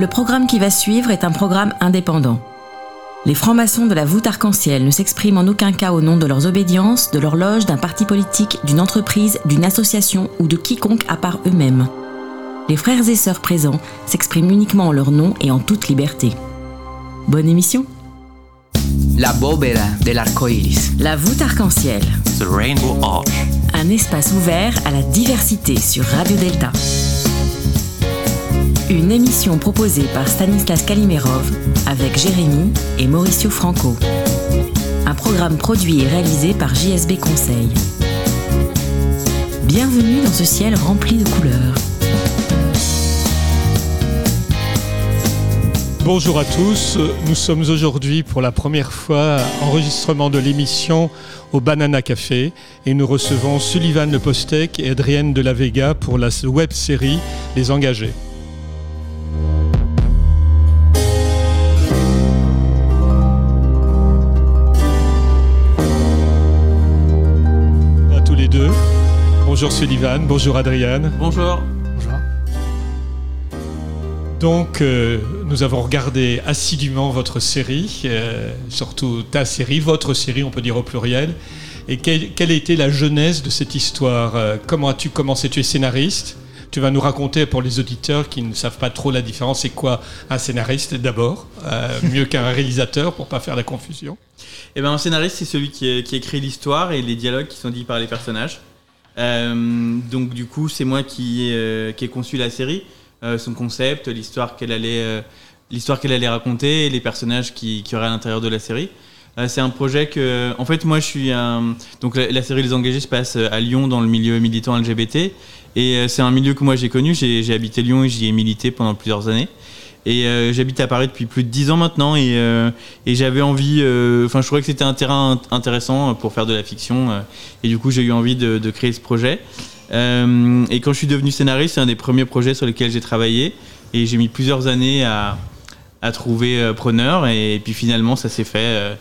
Le programme qui va suivre est un programme indépendant. Les francs-maçons de la voûte arc-en-ciel ne s'expriment en aucun cas au nom de leurs obédiences, de leur loge, d'un parti politique, d'une entreprise, d'une association ou de quiconque à part eux-mêmes. Les frères et sœurs présents s'expriment uniquement en leur nom et en toute liberté. Bonne émission La bóveda del arco iris. La voûte arc-en-ciel, The Rainbow Arch. un espace ouvert à la diversité sur Radio Delta. Une émission proposée par Stanislas Kalimerov avec Jérémy et Mauricio Franco. Un programme produit et réalisé par JSB Conseil. Bienvenue dans ce ciel rempli de couleurs. Bonjour à tous, nous sommes aujourd'hui pour la première fois enregistrement de l'émission au Banana Café et nous recevons Sullivan Le Postec et Adrienne de la Vega pour la web série Les Engagés. Bonjour Sullivan, bonjour Adrienne. Bonjour. Donc, euh, nous avons regardé assidûment votre série, euh, surtout ta série, votre série, on peut dire au pluriel. Et quelle, quelle a été la genèse de cette histoire? Euh, Comment as-tu commencé? Tu es scénariste. Tu vas nous raconter pour les auditeurs qui ne savent pas trop la différence, c'est quoi un scénariste d'abord, euh, mieux qu'un réalisateur pour pas faire la confusion? Eh ben, un scénariste, c'est celui qui, qui écrit l'histoire et les dialogues qui sont dits par les personnages. Euh, donc, du coup, c'est moi qui, euh, qui ai conçu la série, euh, son concept, l'histoire qu'elle allait, l'histoire qu'elle allait raconter et les personnages qui, qui auraient à l'intérieur de la série. C'est un projet que, en fait, moi, je suis un. Donc, la, série Les Engagés se passe à Lyon dans le milieu militant LGBT. Et c'est un milieu que moi j'ai connu. J'ai habité Lyon et j'y ai milité pendant plusieurs années. Et euh, j'habite à Paris depuis plus de 10 ans maintenant et, euh, j'avais envie, euh, enfin je trouvais que c'était un terrain int- intéressant pour faire de la fiction et du coup j'ai eu envie de, créer ce projet. Et quand je suis devenu scénariste, c'est un des premiers projets sur lesquels j'ai travaillé et j'ai mis plusieurs années à, trouver preneur et, puis finalement ça s'est fait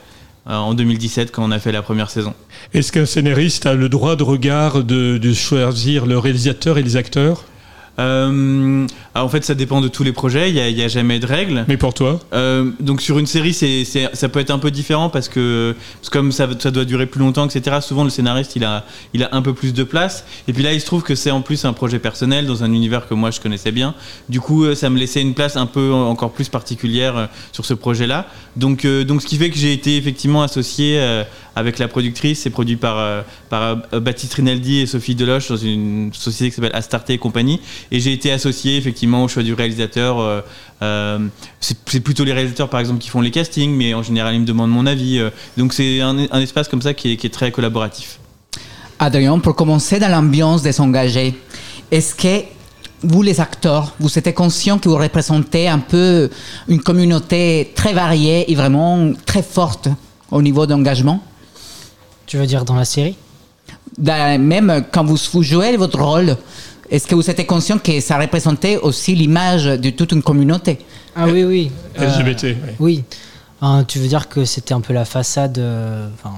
en 2017 quand on a fait la première saison. Est-ce qu'un scénariste a le droit de regard de choisir le réalisateur et les acteurs? Euh, alors, en fait ça dépend de tous les projets, il n'y a, a jamais de règles. Mais pour toi Euh, donc sur une série, c'est, c'est- ça peut être un peu différent parce que parce que comme ça, ça doit durer plus longtemps, etc. Souvent le scénariste il a il a un peu plus de place. Et puis là il se trouve que c'est en plus un projet personnel dans un univers que moi je connaissais bien. Du coup euh, ça me laissait une place un peu encore plus particulière sur ce projet-là. Donc euh, donc ce qui fait que j'ai été effectivement associé avec la productrice. C'est produit par euh, par euh, Baptiste Rinaldi et Sophie Deloche dans une société qui s'appelle Astarte et compagnie. Et j'ai été associé effectivement au choix du réalisateur. euh, c'est plutôt les réalisateurs par exemple qui font les castings, mais en général ils me demandent mon avis. donc c'est un, espace comme ça qui est, très collaboratif. Adrien, pour commencer dans l'ambiance des engagés, est-ce que vous, les acteurs, vous êtes conscients que vous représentez un peu une communauté très variée et vraiment très forte au niveau d'engagement? Tu veux dire dans la série Dans- Même quand vous, vous jouez votre rôle, est-ce que vous êtes conscient que ça représentait aussi l'image de toute une communauté Ah oui, oui. Euh, LGBT, oui. oui. Hein, tu veux dire que c'était un peu la façade. euh, enfin,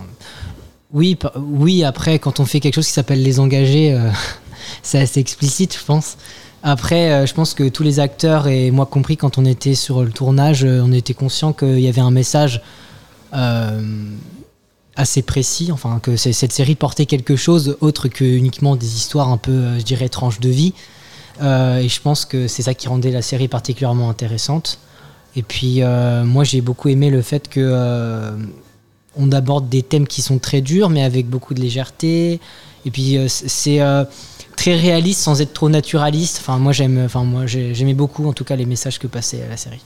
oui, oui, après, quand on fait quelque chose qui s'appelle Les Engagés, euh, c'est assez explicite, je pense. Après, euh, je pense que tous les acteurs, et moi compris, quand on était sur le tournage, euh, on était conscient qu'il y avait un message euh, assez précis, enfin, que cette série portait quelque chose autre que uniquement des histoires un peu, euh, je dirais, tranches de vie. Euh, et je pense que c'est ça qui rendait la série particulièrement intéressante. Et puis, euh, moi, j'ai beaucoup aimé le fait que on aborde des thèmes qui sont très durs, mais avec beaucoup de légèreté. Et puis, c'est très réaliste sans être trop naturaliste. Enfin, moi, j'aime, enfin, moi, j'ai- j'aimais beaucoup, en tout cas, les messages que passait la série.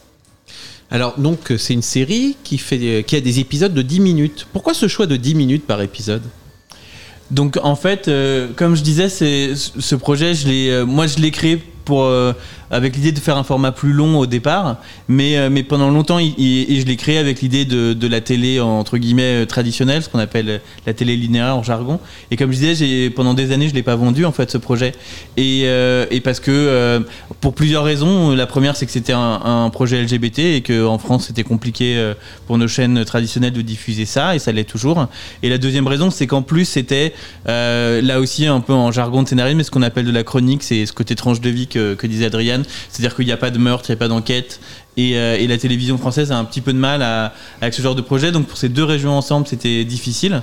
Alors, donc, c'est une série qui, fait, euh, qui a des épisodes de 10 minutes. Pourquoi ce choix de 10 minutes par épisode? Donc en fait, euh, comme je disais, ce projet, je euh, moi je l'ai créé pour avec l'idée de faire un format plus long au départ, mais euh, mais pendant longtemps, et je l'ai créé avec l'idée de, de la télé entre guillemets euh, traditionnelle, ce qu'on appelle euh, la télé linéaire en jargon. Et comme je disais, pendant des années, je l'ai pas vendu en fait ce projet, et, et parce que pour plusieurs raisons. La première, c'est que c'était un, projet LGBT et que en France, c'était compliqué pour nos chaînes traditionnelles de diffuser ça, et ça l'est toujours. Et la deuxième raison, c'est qu'en plus, c'était là aussi un peu en jargon de scénario, ce qu'on appelle de la chronique, c'est ce côté tranche de vie que que, disait C'est-à-dire qu'il n'y a pas de meurtre, il n'y a pas d'enquête, et, euh, et la télévision française a un petit peu de mal avec ce genre de projet, donc pour ces deux régions ensemble, c'était difficile.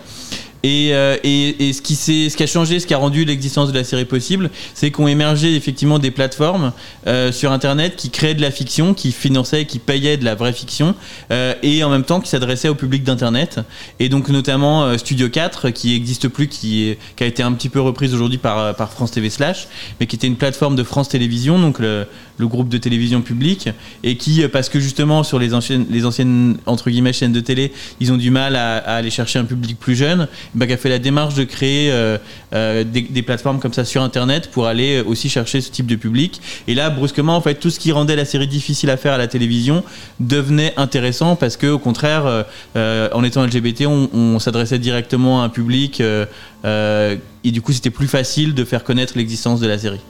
Et, euh, et, et ce, qui ce qui a changé, ce qui a rendu l'existence de la série possible, c'est qu'ont émergé effectivement des plateformes euh, sur Internet qui créaient de la fiction, qui finançaient qui payaient de la vraie fiction, euh, et en même temps qui s'adressaient au public d'Internet. Et donc notamment euh, Studio 4, qui n'existe plus, qui, est- qui a été un petit peu reprise aujourd'hui par, euh, par France TV Slash, mais qui était une plateforme de France Télévisions, donc le, le groupe de télévision publique, et qui, euh, parce que justement sur les anciennes, les anciennes entre guillemets chaînes de télé, ils ont du mal à, à aller chercher un public plus jeune, bah, qui a fait la démarche de créer euh, euh, des, plateformes comme ça sur Internet pour aller euh, aussi chercher ce type de public. Et là, brusquement, en fait, tout ce qui rendait la série difficile à faire à la télévision devenait intéressant parce que, au contraire, en étant LGBT, on, s'adressait directement à un public et du coup, c'était plus facile de faire connaître l'existence de la série.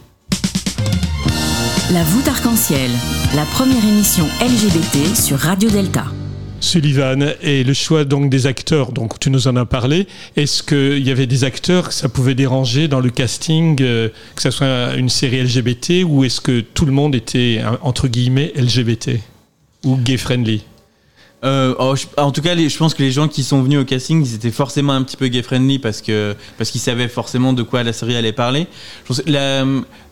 La voûte arc-en-ciel, la première émission LGBT sur Radio Delta. Sullivan, et le choix donc des acteurs, donc tu nous en as parlé, est-ce qu'il y avait des acteurs que ça pouvait déranger dans le casting, euh, que ça soit une série LGBT, ou est-ce que tout le monde était, entre guillemets, LGBT ou gay-friendly Euh, oh, en tout cas, je pense que les gens qui sont venus au casting, ils étaient forcément un petit peu gay friendly parce que parce qu'ils savaient forcément de quoi la série allait parler.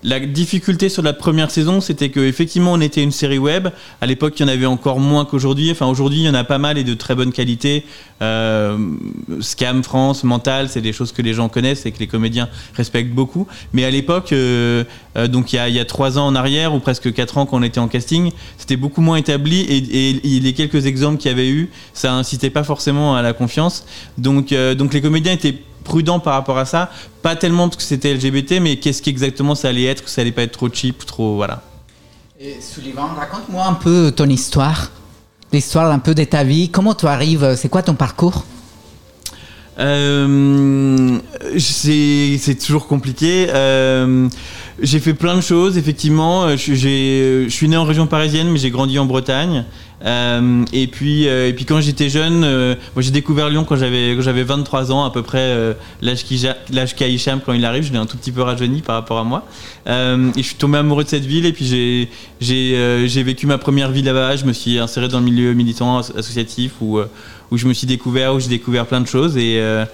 La difficulté sur la première saison, c'était que effectivement, on était une série web. À l'époque, il y en avait encore moins qu'aujourd'hui. Enfin, aujourd'hui, il y en a pas mal et de très bonne qualité. Euh, Scam France, Mental, c'est des choses que les gens connaissent et que les comédiens respectent beaucoup. Mais à l'époque, euh, euh, donc il y, a, trois ans en arrière ou presque quatre ans qu'on était en casting, c'était beaucoup moins établi et, les quelques exemples qu'il y avait eu, ça incitait pas forcément à la confiance. Donc, donc les comédiens étaient prudents par rapport à ça, pas tellement parce que c'était LGBT, mais qu'est-ce qu'exactement ça allait être, que ça allait pas être trop cheap, trop voilà. Et Sullivan, raconte-moi un peu ton histoire, l'histoire un peu de ta vie. Comment tu arrives C'est quoi ton parcours? Euh, c'est c'est toujours compliqué. Euh, j'ai fait plein de choses, effectivement. Euh, Je, j'ai- je suis né en région parisienne, mais j'ai grandi en Bretagne. Euh, et puis, euh, et puis quand j'étais jeune, euh, moi j'ai découvert Lyon quand j'avais j'avais 23 ans, à peu près euh, l'âge qu'a Hicham quand il arrive. Je l'ai un tout petit peu rajeuni par rapport à moi. Euh, et je suis tombé amoureux de cette ville. Et puis j'ai j'ai euh, vécu ma première vie là-bas. Je me suis inséré dans le milieu militant as- associatif où euh, où je me suis découvert, où j'ai découvert plein de choses et euh,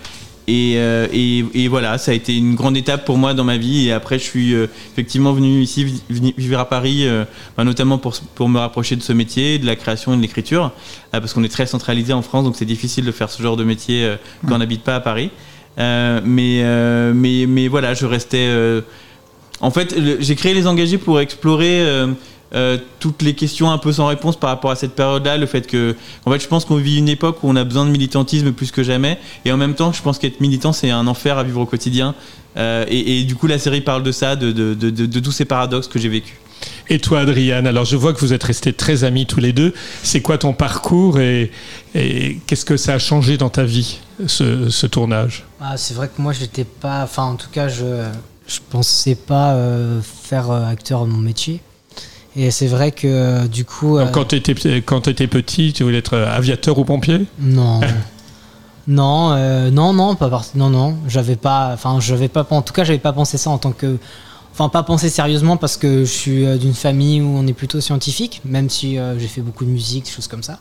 et, euh, et, et voilà, ça a été une grande étape pour moi dans ma vie. Et après, je suis euh, effectivement venu ici vivre à Paris, euh, bah, notamment pour, pour me rapprocher de ce métier, de la création et de l'écriture, euh, parce qu'on est très centralisé en France, donc c'est difficile de faire ce genre de métier euh, quand on n'habite pas à Paris. Euh, mais, euh, mais, mais voilà, je restais. euh, en fait, j'ai créé les engagés pour explorer euh, toutes les questions un peu sans réponse par rapport à cette période-là. Le fait que, en fait, je pense qu'on vit une époque où on a besoin de militantisme plus que jamais. Et en même temps, je pense qu'être militant, c'est un enfer à vivre au quotidien. Euh, et, et du coup, la série parle de ça, de, de, de, de- de tous ces paradoxes que j'ai vécus. Et toi, Adriane, alors je vois que vous êtes restés très amis tous les deux. C'est quoi ton parcours et, et qu'est-ce que ça a changé dans ta vie, ce, ce tournage? Ah, c'est vrai que moi, j'étais pas. Enfin, en tout cas, je, je pensais pas euh, faire acteur de mon métier. Et c'est vrai que euh, du coup. Donc, euh, Quand tu étais, quand étais petit, tu voulais être aviateur ou pompier? Non. non, euh, non, non, pas par- non, non. J'avais pas. Enfin, j'avais pas. En tout cas, j'avais pas pensé ça en tant que. Enfin, pas pensé sérieusement parce que je suis euh, d'une famille où on est plutôt scientifique, même si euh, j'ai fait beaucoup de musique, des choses comme ça.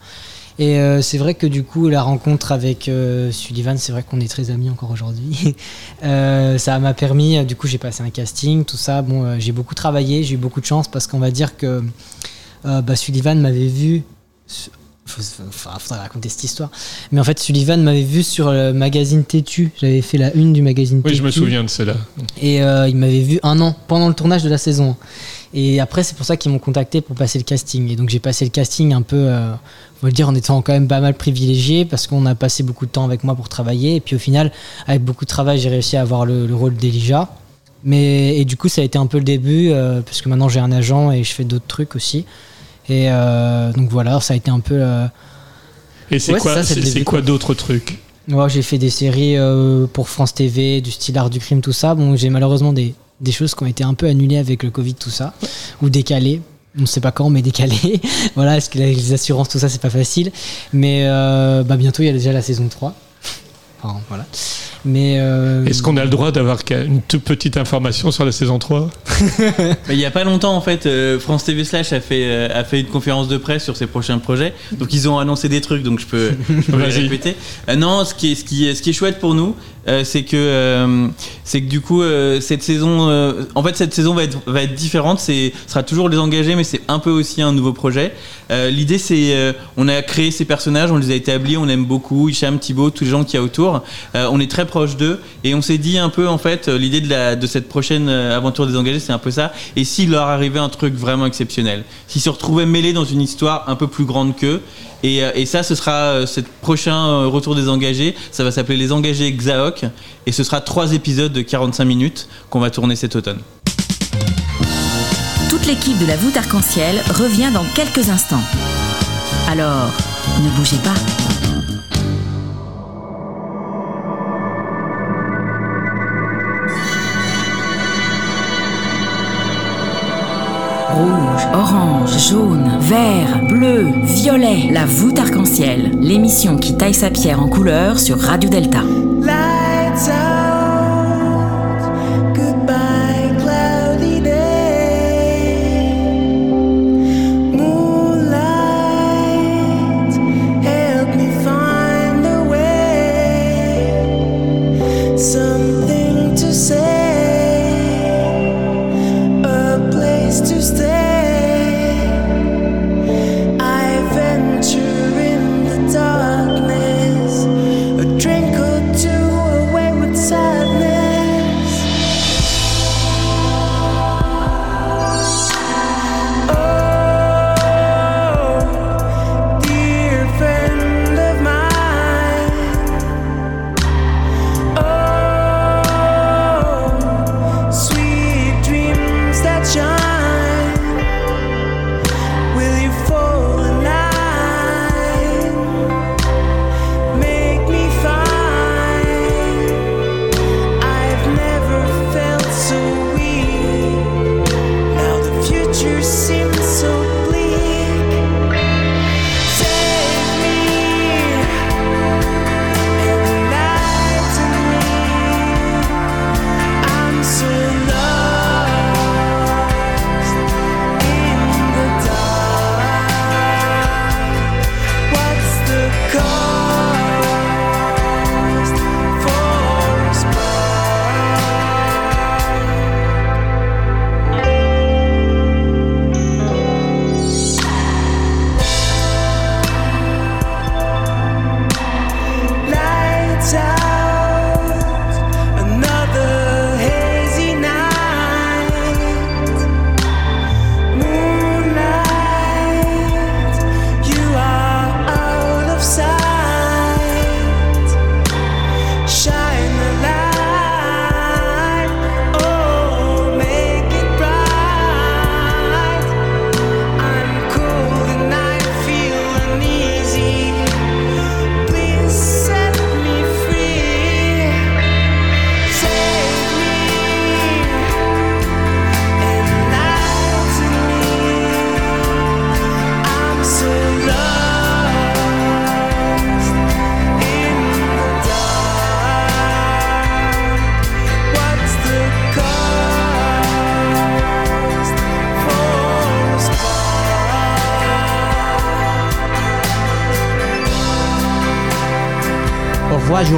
Et euh, c'est vrai que du coup, la rencontre avec euh, Sullivan, c'est vrai qu'on est très amis encore aujourd'hui. Euh, ça m'a permis, du coup, j'ai passé un casting, tout ça. Bon, j'ai beaucoup travaillé, j'ai eu beaucoup de chance parce qu'on va dire que bah, Sullivan m'avait vu. Faut, faudrait raconter cette histoire. Mais en fait, Sullivan m'avait vu sur le magazine Tétu. J'avais fait la une du magazine Oui, Tétu. je me souviens de cela. Et il m'avait vu un an pendant le tournage de la saison. Et après, c'est pour ça qu'ils m'ont contacté pour passer le casting. Et donc, j'ai passé le casting un peu, on va le dire, en étant quand même pas mal privilégié parce qu'on a passé beaucoup de temps avec moi pour travailler. Et puis, au final, avec beaucoup de travail, j'ai réussi à avoir le, le rôle d'Elijah. Mais, et du coup, ça a été un peu le début, euh, parce que maintenant j'ai un agent et je fais d'autres trucs aussi. Et euh, donc voilà, ça a été un peu. euh, Et c'est Ouais, quoi, c'est quoi. d'autres trucs? Ouais, j'ai fait des séries euh, pour France TV, du style art du crime, tout ça. Bon, j'ai malheureusement des, des choses qui ont été un peu annulées avec le Covid, tout ça, ou décalées. On ne sait pas quand, mais décalées. voilà, parce que les assurances, tout ça, c'est pas facile? Mais euh, bah, bientôt, il y a déjà la saison 3. Enfin, voilà. Mais euh, Est-ce qu'on a le droit d'avoir une toute petite information sur la saison 3 Mais il y a pas longtemps en fait, euh, France TV Slash a fait euh, a fait une conférence de presse sur ses prochains projets. Donc ils ont annoncé des trucs, donc je peux je peux les répéter. Euh, non, ce qui est ce qui est ce qui est chouette pour nous, euh, c'est que euh, c'est que du coup euh, cette saison, euh, en fait cette saison va être va être différente. C'est ce sera toujours les engagés, mais c'est un peu aussi un nouveau projet. Euh, L'idée c'est euh, on a créé ces personnages, on les a établis, on aime beaucoup Hicham, Thibaut, tous les gens qu'il y a autour. Euh, on est très d'eux et on s'est dit un peu en fait euh, l'idée de de cette prochaine euh, aventure des engagés c'est un peu ça. Et s'il leur arrivait un truc vraiment exceptionnel, s'ils se retrouvaient mêlés dans une histoire un peu plus grande qu'eux. Et, euh, ça, ce sera ce prochain retour des engagés. Ça va s'appeler les engagés Xaok. Et ce sera trois épisodes de 45 minutes qu'on va tourner cet automne. Toute l'équipe de la voûte arc-en-ciel revient dans quelques instants. Alors, ne bougez pas. Rouge, orange, jaune, vert, bleu, violet. La voûte arc-en-ciel, l'émission qui taille sa pierre en couleur sur Radio Delta.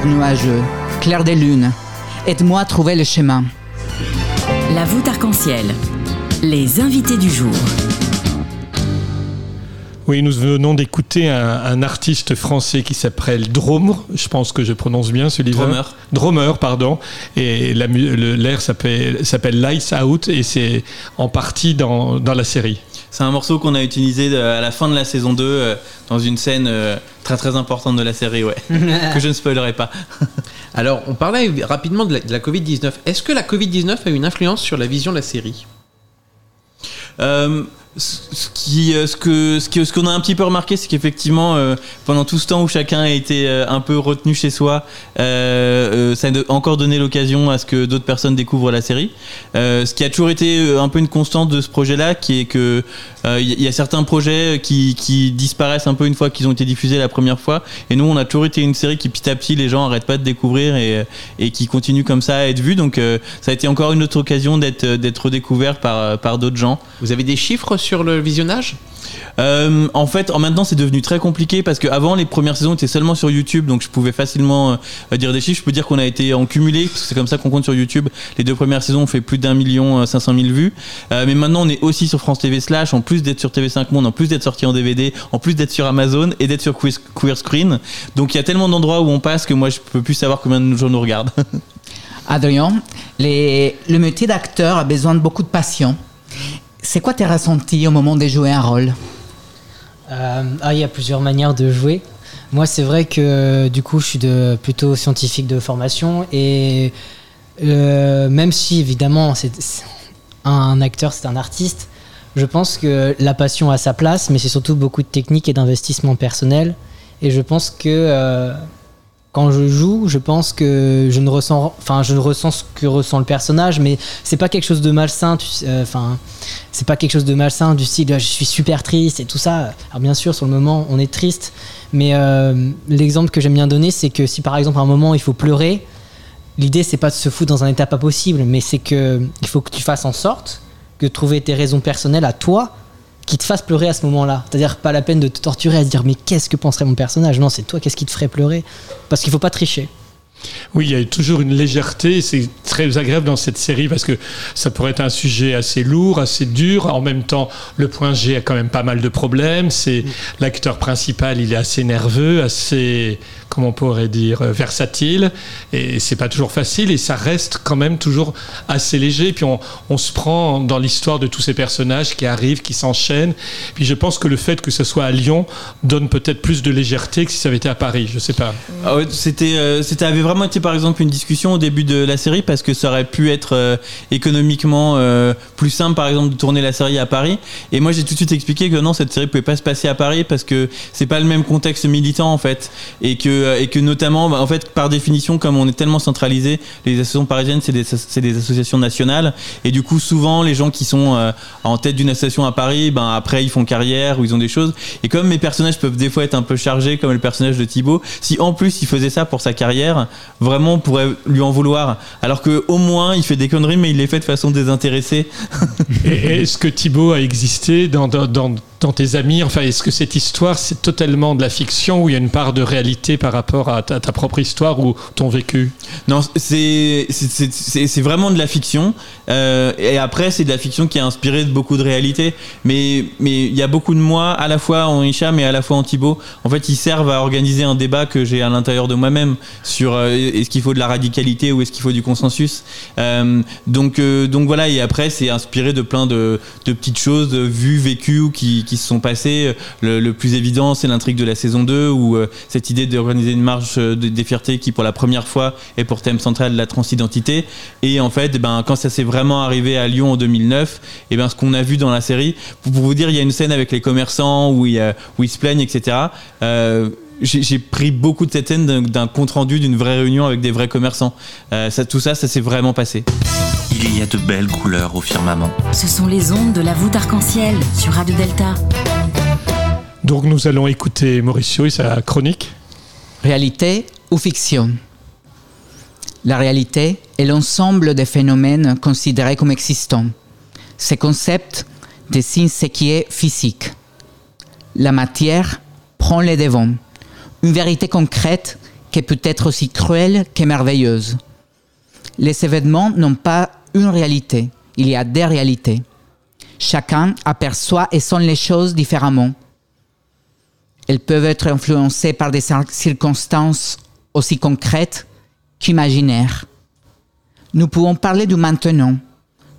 Nuageux, clair des lunes. Aide-moi à trouver le chemin. La voûte arc-en-ciel, les invités du jour. Oui, nous venons d'écouter un, un artiste français qui s'appelle Drôme, je pense que je prononce bien celui-là. Drummer. Drummer, pardon. Et l'air s'appelle s'appelle Lights Out et c'est en partie dans, dans la série. C'est un morceau qu'on a utilisé à la fin de la saison 2 euh, dans une scène euh, très très importante de la série, ouais. que je ne spoilerai pas. Alors, on parlait rapidement de la, de la Covid-19. Est-ce que la Covid-19 a une influence sur la vision de la série? Euh, ce qui, euh, ce que, ce que, ce qu'on a un petit peu remarqué, c'est qu'effectivement, euh, pendant tout ce temps où chacun a été euh, un peu retenu chez soi, ça a encore donné l'occasion à ce que d'autres personnes découvrent la série. Ce qui a toujours été un peu une constante de ce projet-là, qui est que il y, a certains projets qui, disparaissent un peu une fois qu'ils ont été diffusés la première fois. Et nous, on a toujours été une série qui petit à petit, les gens arrêtent pas de découvrir et, qui continue comme ça à être vue. Donc, ça a été encore une autre occasion d'être d'être redécouvert par, d'autres gens. Vous avez des chiffres le visionnage Euh, en fait, en maintenant, c'est devenu très compliqué parce que avant les premières saisons étaient seulement sur YouTube, donc je pouvais facilement euh, dire des chiffres. Je peux dire qu'on a été en cumulé, parce que c'est comme ça qu'on compte sur YouTube. Les deux premières saisons ont fait plus d'un million euh, cinq cent mille vues. Euh, mais maintenant, on est aussi sur France TV Slash, en plus d'être sur TV5 Monde, en plus d'être sorti en DVD, en plus d'être sur Amazon et d'être sur Queer Queer Screen. Donc il y a tellement d'endroits où on passe que moi, je peux plus savoir combien de gens nous regardent. Adrien, les- le métier d'acteur a besoin de beaucoup de passion. C'est quoi tes ressentis au moment de jouer un rôle? Euh, ah, il y a plusieurs manières de jouer. Moi, c'est vrai que du coup, je suis de, plutôt scientifique de formation et euh, même si évidemment, c'est un acteur, c'est un artiste, je pense que la passion a sa place, mais c'est surtout beaucoup de technique et d'investissement personnel. Et je pense que euh, quand je joue, je pense que je ne ressens, enfin, je ressens ce que ressent le personnage, mais c'est pas quelque chose de malsain. euh, Enfin, c'est pas quelque chose de malsain du style ah, je suis super triste et tout ça. Alors bien sûr, sur le moment, on est triste, mais euh, l'exemple que j'aime bien donner, c'est que si par exemple à un moment il faut pleurer, l'idée c'est pas de se foutre dans un état pas possible, mais c'est que il faut que tu fasses en sorte que trouver tes raisons personnelles à toi qui te fassent pleurer à ce moment-là. C'est-à-dire pas la peine de te torturer à se dire mais qu'est-ce que penserait mon personnage? Non, c'est toi, qu'est-ce qui te ferait pleurer? Parce qu'il faut pas tricher. Oui, il y a toujours une légèreté. C'est très agréable dans cette série parce que ça pourrait être un sujet assez lourd, assez dur. En même temps, le point G a quand même pas mal de problèmes. C'est l'acteur principal, il est assez nerveux, assez, comment on pourrait dire, euh, versatile. Et c'est pas toujours facile. Et ça reste quand même toujours assez léger. Puis on, on se prend dans l'histoire de tous ces personnages qui arrivent, qui s'enchaînent. Puis je pense que le fait que ce soit à Lyon donne peut-être plus de légèreté que si ça avait été à Paris. Je sais pas. Ah c'était, euh, c'était avait vraiment été par exemple une discussion au début de la série parce que ça aurait pu être euh, économiquement plus simple par exemple de tourner la série à Paris. Et moi j'ai tout de suite expliqué que non cette série pouvait pas se passer à Paris parce que c'est pas le même contexte militant en fait et que euh, et que notamment bah, en fait par définition comme on est tellement centralisé les associations parisiennes c'est des associations nationales. Et du coup souvent les gens qui sont euh, en tête d'une association à Paris ben après ils font carrière ou ils ont des choses. Et comme mes personnages peuvent des fois être un peu chargés comme le personnage de Thibaut si en plus il faisait ça pour sa carrière vraiment on pourrait lui en vouloir. Alors que au moins il fait des conneries mais il les fait de façon désintéressée. Est-ce que Thibaut a existé dans- dans tes amis? Enfin, est-ce que cette histoire, c'est totalement de la fiction ou il y a une part de réalité par rapport à ta, propre histoire ou ton vécu Non, c'est vraiment de la fiction. Euh, et après, c'est de la fiction qui est inspirée de beaucoup de réalités. Mais il y a beaucoup de moi, à la fois en Hicham et à la fois en Thibaut. En fait, ils servent à organiser un débat que j'ai à l'intérieur de moi-même sur euh, est-ce qu'il faut de la radicalité ou est-ce qu'il faut du consensus. Euh, donc donc voilà. Et après, c'est inspiré de plein de, de petites choses vues, vécues ou qui, qui se sont passées. Le, le plus évident, c'est l'intrigue de la saison 2 où euh, cette idée une marche euh, de- des fiertés qui, pour la première fois, est pour thème central la transidentité. Et en fait, eh ben, quand ça s'est vraiment arrivé à Lyon en 2009, et ben, ce qu'on a vu dans la série, pour, pour vous dire, il y a une scène avec les commerçants où, il y a- où ils se plaignent, etc. Euh, j'ai pris beaucoup de cette scène d'un- d'un compte rendu d'une vraie réunion avec des vrais commerçants. Euh, ça, tout ça, ça s'est vraiment passé. Il y a de belles couleurs au firmament. Ce sont les ondes de la voûte arc-en-ciel sur Radio Delta. Donc nous allons écouter Mauricio et sa chronique. Réalité ou fiction? La réalité est l'ensemble des phénomènes considérés comme existants. Ce concept désigne ce qui est physique. La matière prend les devants. Une vérité concrète qui peut être aussi cruelle que merveilleuse. Les événements n'ont pas une réalité, il y a des réalités. Chacun aperçoit et sent les choses différemment. Elles peuvent être influencées par des cir- circonstances aussi concrètes qu'imaginaires. Nous pouvons parler du maintenant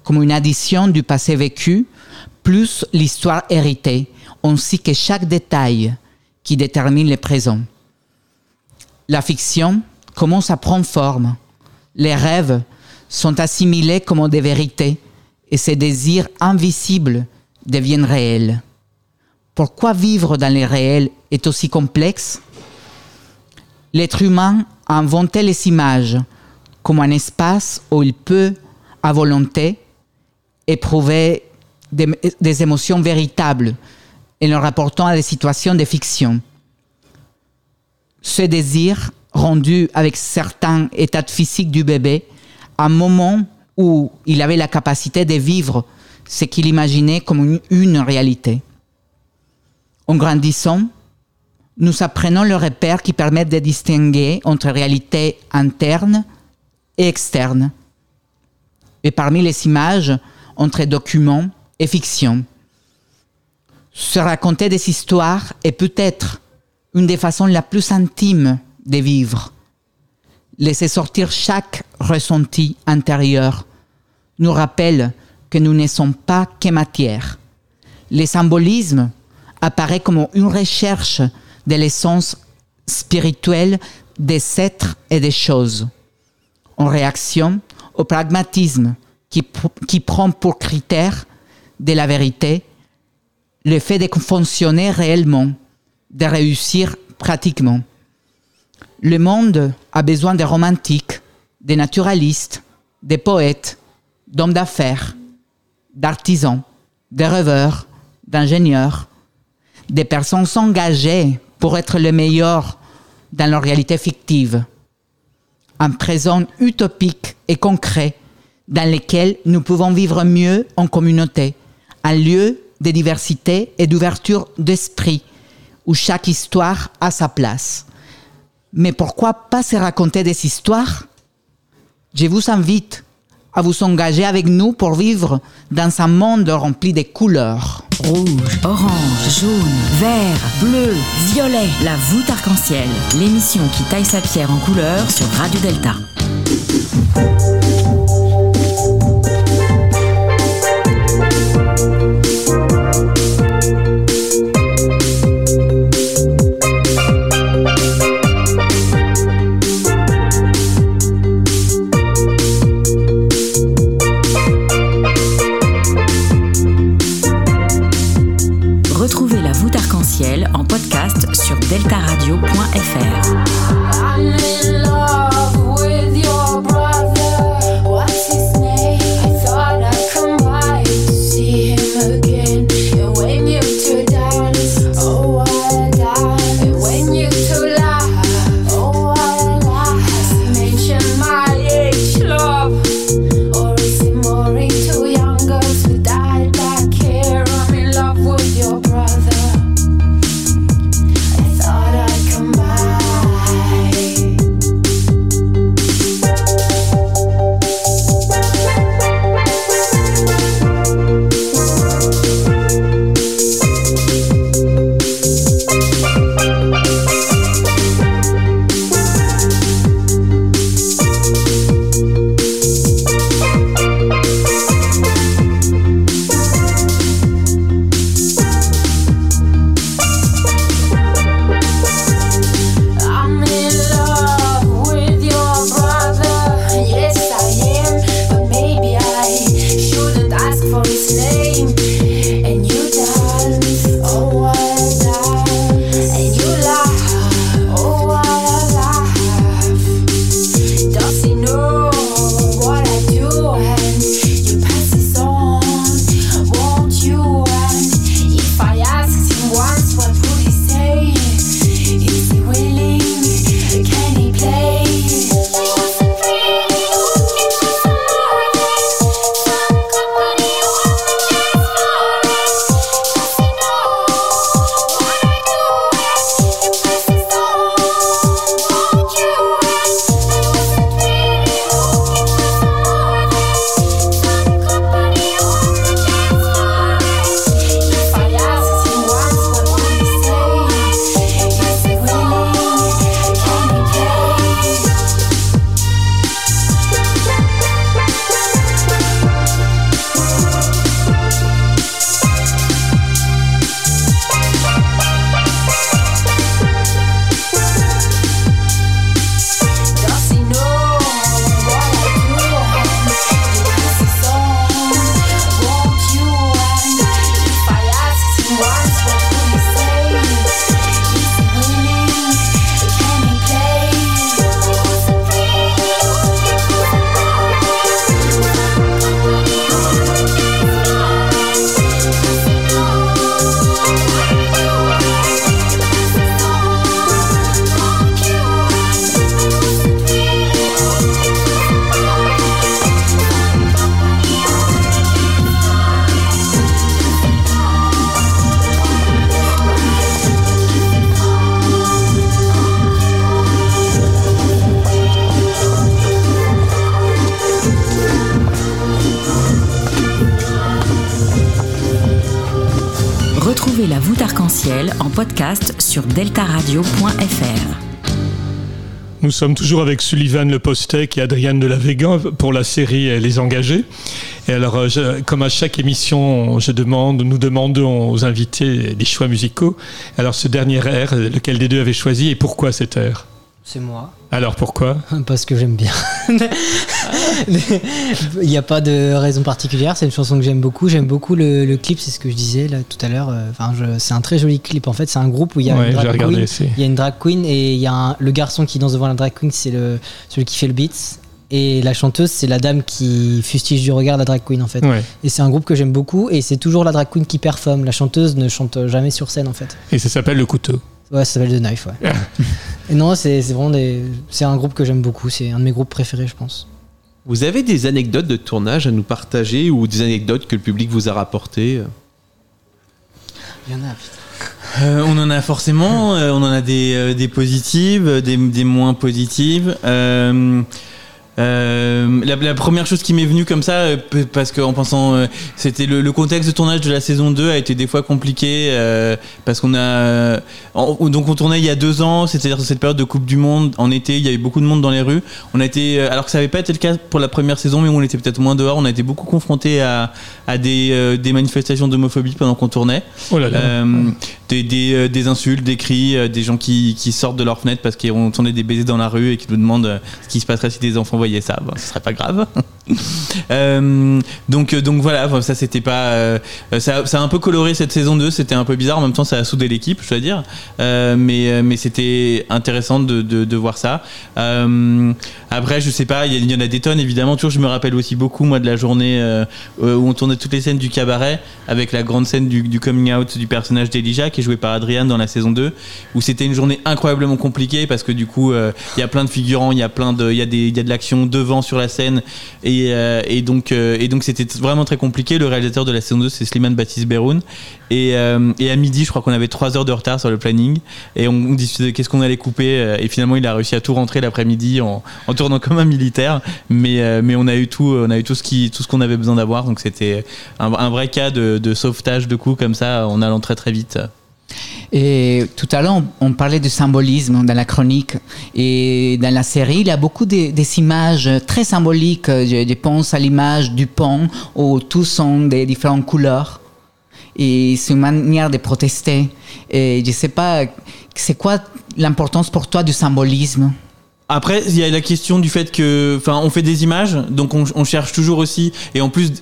comme une addition du passé vécu plus l'histoire héritée, ainsi que chaque détail qui détermine le présent. La fiction commence à prendre forme. Les rêves sont assimilés comme des vérités et ces désirs invisibles deviennent réels. Pourquoi vivre dans les réels est aussi complexe L'être humain a inventé les images comme un espace où il peut, à volonté, éprouver des, émotions véritables en le rapportant à des situations de fiction. Ce désir, rendu avec certains états physiques du bébé, un moment où il avait la capacité de vivre ce qu'il imaginait comme une réalité. En grandissant, nous apprenons le repère qui permet de distinguer entre réalité interne et externe. Et parmi les images, entre documents et fiction. Se raconter des histoires est peut-être une des façons la plus intimes de vivre. Laisser sortir chaque ressenti intérieur nous rappelle que nous ne sommes pas que matière. Le symbolisme apparaît comme une recherche de l'essence spirituelle des êtres et des choses, en réaction au pragmatisme qui, qui prend pour critère de la vérité le fait de fonctionner réellement, de réussir pratiquement. Le monde a besoin de romantiques, de naturalistes, de poètes, d'hommes d'affaires, d'artisans, de rêveurs, d'ingénieurs, des personnes engagées pour être les meilleurs dans leur réalité fictive. Un présent utopique et concret dans lequel nous pouvons vivre mieux en communauté, un lieu de diversité et d'ouverture d'esprit, où chaque histoire a sa place. Mais pourquoi pas se raconter des histoires? Je vous invite à vous engager avec nous pour vivre dans un monde rempli de couleurs. Rouge, orange, jaune, vert, bleu, violet. La voûte arc-en-ciel. L'émission qui taille sa pierre en couleurs sur Radio Delta. deltaradio.fr. sur deltaradio.fr. Nous sommes toujours avec Sullivan Le Postec et Adriane de la Végan pour la série euh, Les Engagés. Et alors, euh, comme à chaque émission, je demande, nous demandons aux invités des choix musicaux. Alors, ce dernier air, lequel des deux avait choisi et pourquoi cet air C'est moi. Alors, pourquoi? Parce que j'aime bien. Il n'y a pas de raison particulière, c'est une chanson que j'aime beaucoup. J'aime beaucoup le, le clip, c'est ce que je disais là tout à l'heure. Euh, Enfin, c'est un très joli clip. En fait, c'est un groupe où il y a Ouais, une drag queen. Il y a une drag queen et il y a un- le garçon qui danse devant la drag queen, c'est celui qui fait le beat. Et la chanteuse, c'est la dame qui fustige du regard la drag queen en fait. Ouais. Et c'est un groupe que j'aime beaucoup et c'est toujours la drag queen qui performe. La chanteuse ne chante jamais sur scène en fait. Et ça s'appelle Le Couteau. Ouais, ça s'appelle The Knife, ouais. et non, c'est c'est vraiment des. C'est un groupe que j'aime beaucoup. C'est un de mes groupes préférés, je pense. Vous avez des anecdotes de tournage à nous partager ou des anecdotes que le public vous a rapportées Il y en a, putain. Euh, on en a forcément, euh, on en a des, euh, des positives, euh, des, des moins positives. Euh, la, la première chose qui m'est venue comme ça, euh, parce qu'en pensant, euh, c'était le, le contexte de tournage de la saison 2 a été des fois compliqué, euh, parce qu'on a, en- donc on tournait il y a deux ans, c'est-à-dire dans cette période de Coupe du Monde, en été, il y avait beaucoup de monde dans les rues. On a été, alors que ça n'avait pas été le cas pour la première saison, mais où on était peut-être moins dehors, on a été beaucoup confronté à, à des, des manifestations d'homophobie pendant qu'on tournait. Oh là là. Des, des, des insultes, des cris, des gens qui, qui sortent de leur fenêtre parce qu'ils ont tourné des baisers dans la rue et qui nous demandent ce qui se passerait si des enfants voyaient ça. Ce serait pas grave. Euh, donc, euh, donc voilà, ça c'était pas. euh, ça, ça a un peu coloré cette saison 2, c'était un peu bizarre. En même temps, ça a soudé l'équipe, je dois dire. Mais mais c'était intéressant de, voir ça. Après, je sais pas, il y, en a des tonnes évidemment. Toujours, je me rappelle aussi beaucoup, moi, de la journée où on tournait toutes les scènes du cabaret avec la grande scène du, coming out du personnage d'Elijah qui est joué par Adriane dans la saison 2 où c'était une journée incroyablement compliquée parce que du coup il y a plein de figurants il y a de y y a de l'action devant sur la scène et, euh, et donc euh, et donc c'était vraiment très compliqué. Le réalisateur de la saison 2 c'est Slimane Baptiste Beroun. Et, euh, et à midi je crois qu'on avait 3 heures de retard sur le planning. Et on, on discutait qu'est-ce qu'on allait couper et finalement il a réussi à tout rentrer l'après-midi en, tournant comme un militaire. Mais on a eu tout on a eu tout ce qu'on avait besoin d'avoir. Donc c'était un, un vrai cas de, de sauvetage de coups comme ça en allant très très vite Et tout à l'heure, on, parlait du symbolisme dans la chronique. Et dans la série, il y a beaucoup de- des images très symboliques. Je, pense à l'image du pont où tous sont des différentes couleurs. Et c'est une manière de protester. Et je sais pas, c'est quoi l'importance pour toi du symbolisme? Après, il y a la question du fait que, enfin, on fait des images, donc on, cherche toujours aussi. Et en plus,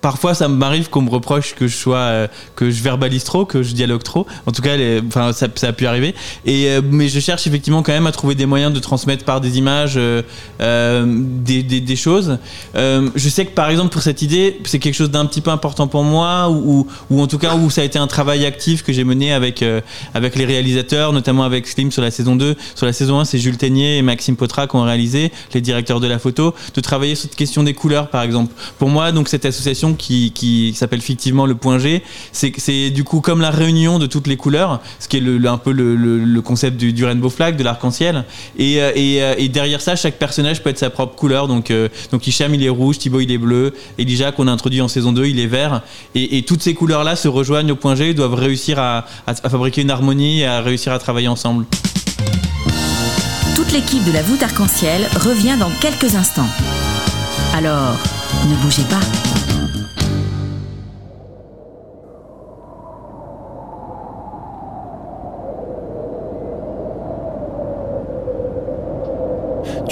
parfois, ça m'arrive qu'on me reproche que je sois, euh, que je verbalise trop, que je dialogue trop. En tout cas, enfin, ça, a pu arriver. Et euh, mais je cherche effectivement quand même à trouver des moyens de transmettre par des images euh, des, choses. Je sais que par exemple pour cette idée, c'est quelque chose d'un petit peu important pour moi, ou, ou en tout cas où ça a été un travail actif que j'ai mené avec avec les réalisateurs, notamment avec Slim sur la saison 2. Sur la saison 1, c'est Jules Teignier et Maxime Potra qui ont réalisé, les directeurs de la photo, de travailler sur cette question des couleurs, par exemple. Pour moi, donc cette association qui, qui s'appelle fictivement le Point G, c'est du coup comme la réunion de toutes les couleurs, ce qui est un peu le, le- concept du, rainbow flag, de l'arc-en-ciel. Et, euh, et, euh, et derrière ça, chaque personnage peut être sa propre couleur. Donc, euh, donc Hicham, il est rouge, Thibaut, il est bleu, Elijah, qu'on a introduit en saison 2, il est vert. Et, et toutes ces couleurs-là se rejoignent au Point G, doivent réussir à, à- à fabriquer une harmonie et à réussir à travailler ensemble. Toute l'équipe de la voûte arc-en-ciel revient dans quelques instants. Alors, ne bougez pas.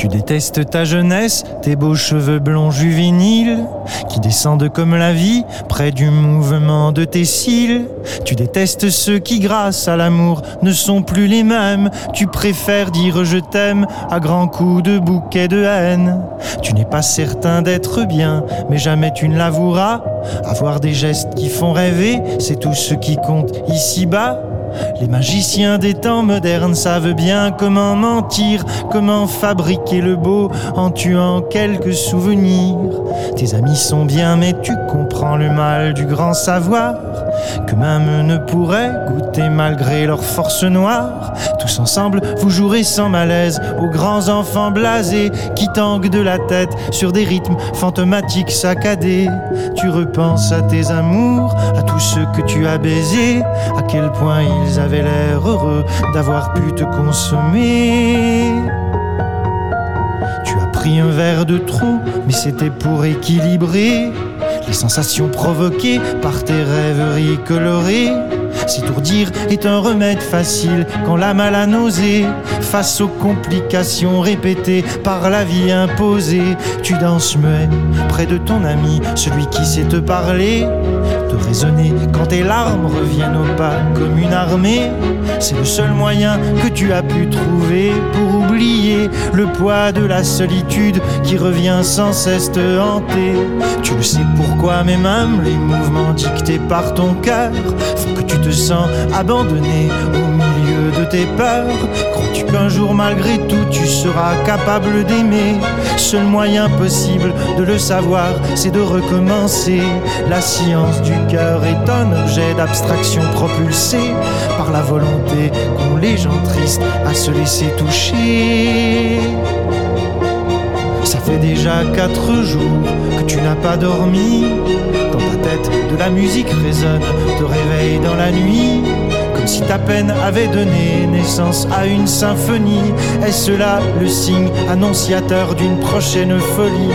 Tu détestes ta jeunesse, tes beaux cheveux blonds juvéniles, qui descendent comme la vie, près du mouvement de tes cils. Tu détestes ceux qui, grâce à l'amour, ne sont plus les mêmes. Tu préfères dire je t'aime à grands coups de bouquet de haine. Tu n'es pas certain d'être bien, mais jamais tu ne l'avoueras. Avoir des gestes qui font rêver, c'est tout ce qui compte ici-bas. Les magiciens des temps modernes savent bien comment mentir, comment fabriquer le beau en tuant quelques souvenirs. Tes amis sont bien, mais tu comprends le mal du grand savoir que même ne pourraient goûter malgré leur force noire. Tous ensemble, vous jouerez sans malaise aux grands enfants blasés qui tanguent de la tête sur des rythmes fantomatiques saccadés. Tu repenses à tes amours, à tous ceux que tu as baisés, à quel point ils avaient l'air heureux d'avoir pu te consommer. Tu as pris un verre de trop, mais c'était pour équilibrer les sensations provoquées par tes rêveries colorées. S'étourdir est un remède facile quand la mal a nausée. Face aux complications répétées par la vie imposée, tu danses muet près de ton ami, celui qui sait te parler. Te raisonner quand tes larmes reviennent au pas comme une armée. C'est le seul moyen que tu as pu trouver pour oublier le poids de la solitude qui revient sans cesse te hanter. Tu le sais pourquoi, mais même les mouvements dictés par ton cœur que tu te sens abandonné au milieu de tes peurs. Crois-tu qu'un jour, malgré tout, tu seras capable d'aimer? Seul moyen possible de le savoir, c'est de recommencer. La science du cœur est un objet d'abstraction propulsé par la volonté qu'ont les gens tristes à se laisser toucher. Ça fait déjà quatre jours que tu n'as pas dormi. Dans ta tête, de la musique résonne, te réveille dans la nuit. Comme si ta peine avait donné naissance à une symphonie. Est-ce là le signe annonciateur d'une prochaine folie?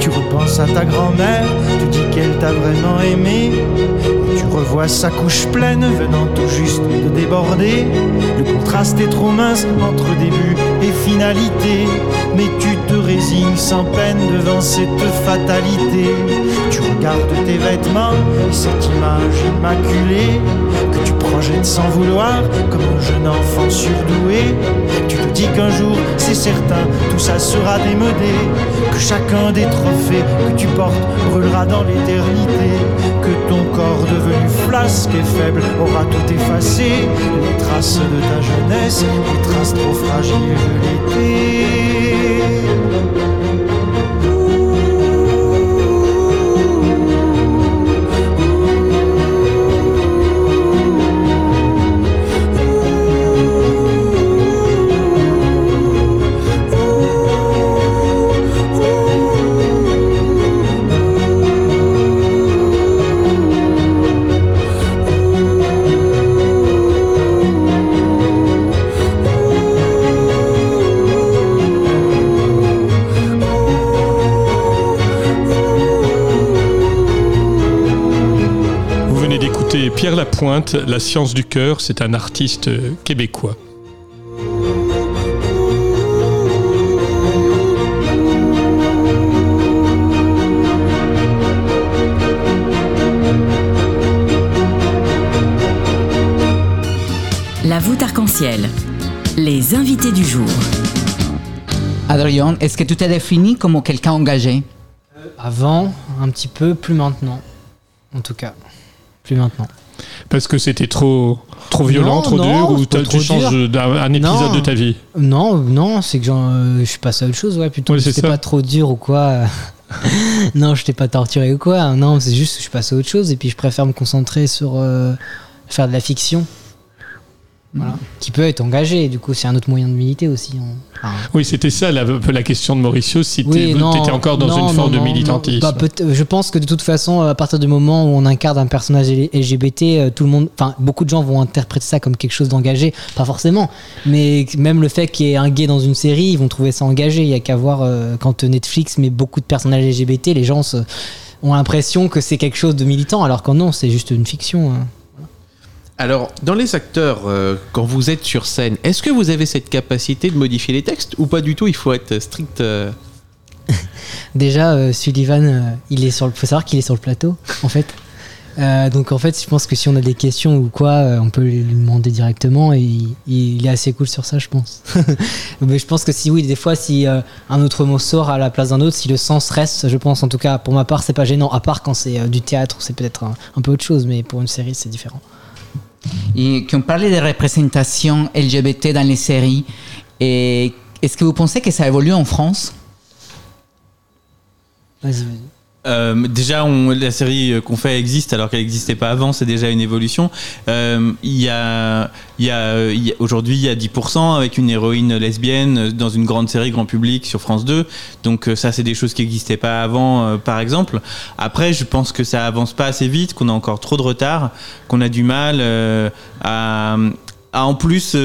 Tu repenses à ta grand-mère, tu dis qu'elle t'a vraiment aimé. Revois sa couche pleine venant tout juste de déborder. Le contraste est trop mince entre début et finalité. Mais tu te résignes sans peine devant cette fatalité. Tu regardes tes vêtements et cette image immaculée que tu projettes sans vouloir comme un jeune enfant surdoué. Tu te dis qu'un jour, c'est certain, tout ça sera démodé. Que chacun des trophées que tu portes brûlera dans l'éternité. Que ton corps flasque et faible aura tout effacé. Les traces de ta jeunesse, les traces trop fragiles de l'été. Lapointe, La science du cœur, c'est un artiste euh, québécois. La voûte arc-en-ciel. Les invités du jour. Adrien, est-ce que tu t'es défini comme quelqu'un engagé? Avant, un petit peu, plus maintenant. En tout cas, plus maintenant. Parce que c'était trop, trop violent, Non, trop non, dur, ou t'as- trop tu changes d'un un épisode Non. de ta vie Non, non, c'est que euh, je suis passé à autre chose, ouais, plutôt. Ouais, c'était pas trop dur ou quoi. non, je t'ai pas torturé ou quoi. Non, c'est juste que je suis passé à autre chose et puis je préfère me concentrer sur euh, faire de la fiction. Voilà. Qui peut être engagé, du coup, c'est un autre moyen de militer aussi. hein. Enfin, Oui, c'était ça la, un peu la question de Mauricio, si Oui, tu non, étais encore dans non, une forme non, de militantisme. Bah, peut- je pense que de toute façon, à partir du moment où on incarne un personnage LGBT, euh, tout le monde, enfin, beaucoup de gens vont interpréter ça comme quelque chose d'engagé, pas forcément, mais même le fait qu'il y ait un gay dans une série, ils vont trouver ça engagé. Il y a qu'à voir euh, quand Netflix met beaucoup de personnages LGBT, les gens se- ont l'impression que c'est quelque chose de militant, alors que non, c'est juste une fiction. hein. Alors, dans les acteurs, euh, quand vous êtes sur scène, est-ce que vous avez cette capacité de modifier les textes ou pas du tout Il faut être strict. euh, Déjà, euh, Sullivan, il est sur le. Faut savoir qu'il est sur le plateau, en fait. Donc en fait, je pense que si on a des questions ou quoi, on peut lui demander directement et il, est assez cool sur ça, je pense. Mais je pense que si oui, des fois, si un autre mot sort à la place d'un autre, si le sens reste, je pense en tout cas pour ma part, c'est pas gênant. À part quand c'est du théâtre, c'est peut-être un, un peu autre chose, mais pour une série, c'est différent. Et qui ont parlé de représentation LGBT dans les séries. Et est-ce que vous pensez que ça évolue en France? Vas-y, vas-y. Euh, déjà, on- la série euh, qu'on fait existe alors qu'elle n'existait pas avant, c'est déjà une évolution. Euh, Il y a, y a, y a- aujourd'hui, il y a 10% avec une héroïne lesbienne dans une grande série grand public sur France 2. Donc euh, ça, c'est des choses qui n'existaient pas avant, par exemple. Après, je pense que ça avance pas assez vite, qu'on a encore trop de retard, qu'on a du mal à, à en plus.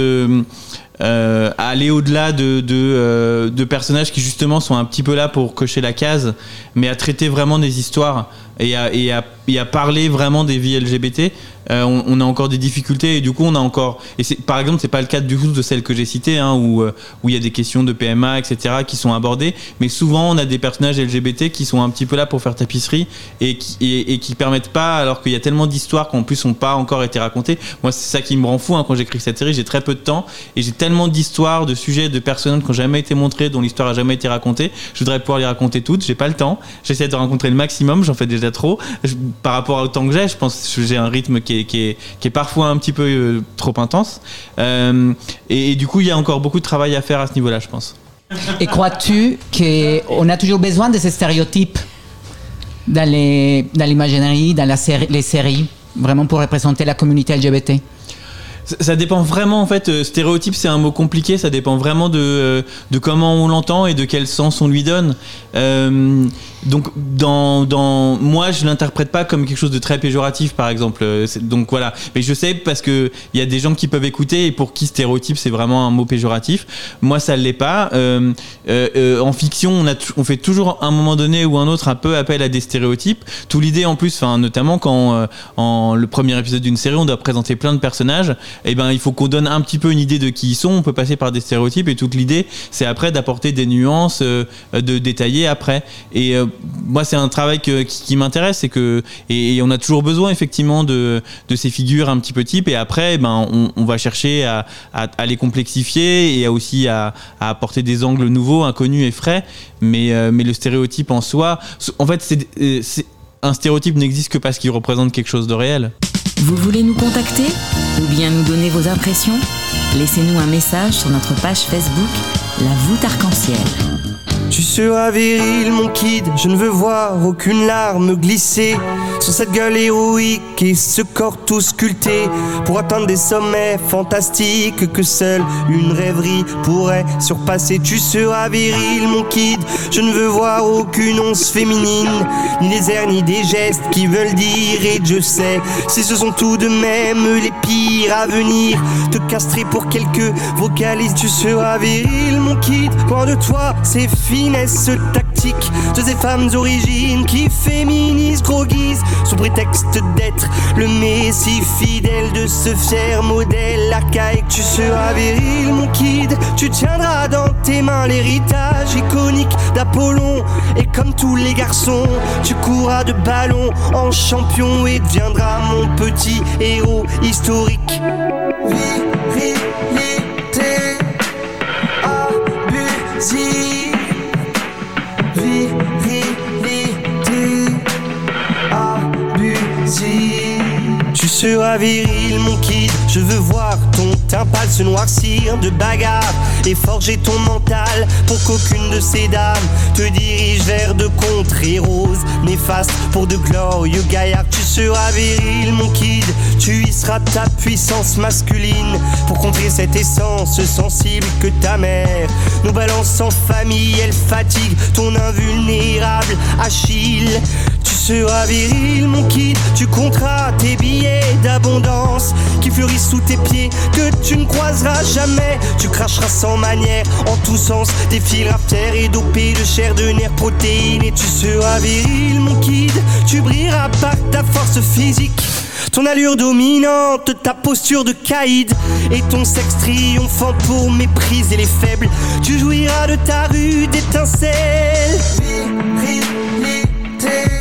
Euh, à aller au-delà de, de, euh, de personnages qui justement sont un petit peu là pour cocher la case, mais à traiter vraiment des histoires et à parler vraiment des vies LGBT. Euh, on, a encore des difficultés et du coup on a encore et par exemple c'est pas le cas du coup de celle que j'ai citée hein, où euh, où il y a des questions de PMA etc qui sont abordées. Mais souvent on a des personnages LGBT qui sont un petit peu là pour faire tapisserie et qui et, et qui permettent pas alors qu'il y a tellement d'histoires qu'en plus ont pas encore été racontées. Moi c'est ça qui me rend fou hein, quand j'écris cette série. J'ai très peu de temps et j'ai tellement d'histoires de sujets de personnages qui n'ont jamais été montrés dont l'histoire a jamais été racontée. Je voudrais pouvoir les raconter toutes. J'ai pas le temps. J'essaie de rencontrer le maximum. J'en fais déjà trop. Par rapport au temps que j'ai je pense que j'ai un rythme qui est, qui est, parfois un petit peu euh, trop intense. Euh, et, du coup il y a encore beaucoup de travail à faire à ce niveau là je pense. Et crois-tu qu'on a toujours besoin de ces stéréotypes dans l'imaginerie, dans, les séries, vraiment pour représenter la communauté LGBT Ça- dépend vraiment en fait. euh, stéréotype, c'est un mot compliqué. Ça dépend vraiment de, euh, de comment on l'entend et de quel sens on lui donne. Euh, donc, dans, dans moi, je l'interprète pas comme quelque chose de très péjoratif, par exemple. Donc voilà. Mais je sais parce que il y a des gens qui peuvent écouter et pour qui stéréotype c'est vraiment un mot péjoratif. Moi, ça l'est pas. En fiction, on a, on fait toujours à un moment donné ou un autre un peu appel à des stéréotypes. Tout l'idée en plus, enfin notamment quand en le premier épisode d'une série, on doit présenter plein de personnages. Et ben, il faut qu'on donne un petit peu une idée de qui ils sont. On peut passer par des stéréotypes et toute l'idée, c'est après d'apporter des nuances, euh, de détailler après. Et euh, moi, c'est un travail qui, m'intéresse, c'est que et, on a toujours besoin effectivement de, de ces figures un petit peu types. Et après, ben, on, va chercher à, les complexifier et aussi à, apporter des angles nouveaux, inconnus et frais. Mais, euh, mais le stéréotype en soi, en fait, c'est- un stéréotype n'existe que parce qu'il représente quelque chose de réel. Vous voulez nous contacter ou bien nous donner vos impressions? Laissez-nous un message sur notre page Facebook La voûte arc-en-ciel. Tu seras viril, mon kid. Je ne veux voir aucune larme glisser sur cette gueule héroïque et ce corps tout sculpté pour atteindre des sommets fantastiques que seule une rêverie pourrait surpasser. Tu seras viril, mon kid. Je ne veux voir aucune once féminine, ni les airs, ni des gestes qui veulent dire. Et je sais, si ce sont tout de même les pires à venir, te castrer pour quelques vocalises. Tu seras viril, mon kid. Loin de toi, ces finesses tactiques de ces femmes origines qui féminisent, gros guise, sous prétexte d'être le messie fidèle de ce fier modèle archaïque. Tu seras viril, mon kid. Tu tiendras dans tes mains l'héritage iconique d'Apollon. Et comme tous les garçons, tu courras de ballon en champion et deviendras mon petit héros historique. Virilité abusive. Tu seras viril, mon kid. Je veux voir ton teint pâle se noircir de bagarre et forger ton mental pour qu'aucune de ces dames te dirige vers de contrées roses néfastes pour de glorieux gaillards. Tu seras viril, mon kid. Tu y seras ta puissance masculine pour contrer cette essence sensible que ta mère nous balance en famille. Elle fatigue ton invulnérable Achille. Tu seras viril, mon kid. Tu compteras tes billets d'abondance qui fleurissent sous tes pieds que tu ne croiseras jamais. Tu cracheras sans manière en tous sens des fils terre et dopés de chair, de nerfs, protéines. Et tu seras viril, mon kid. Tu brilleras par ta force physique. Ton allure dominante, ta posture de caïd et ton sexe triomphant pour mépriser les faibles. Tu jouiras de ta rude étincelle. Virilité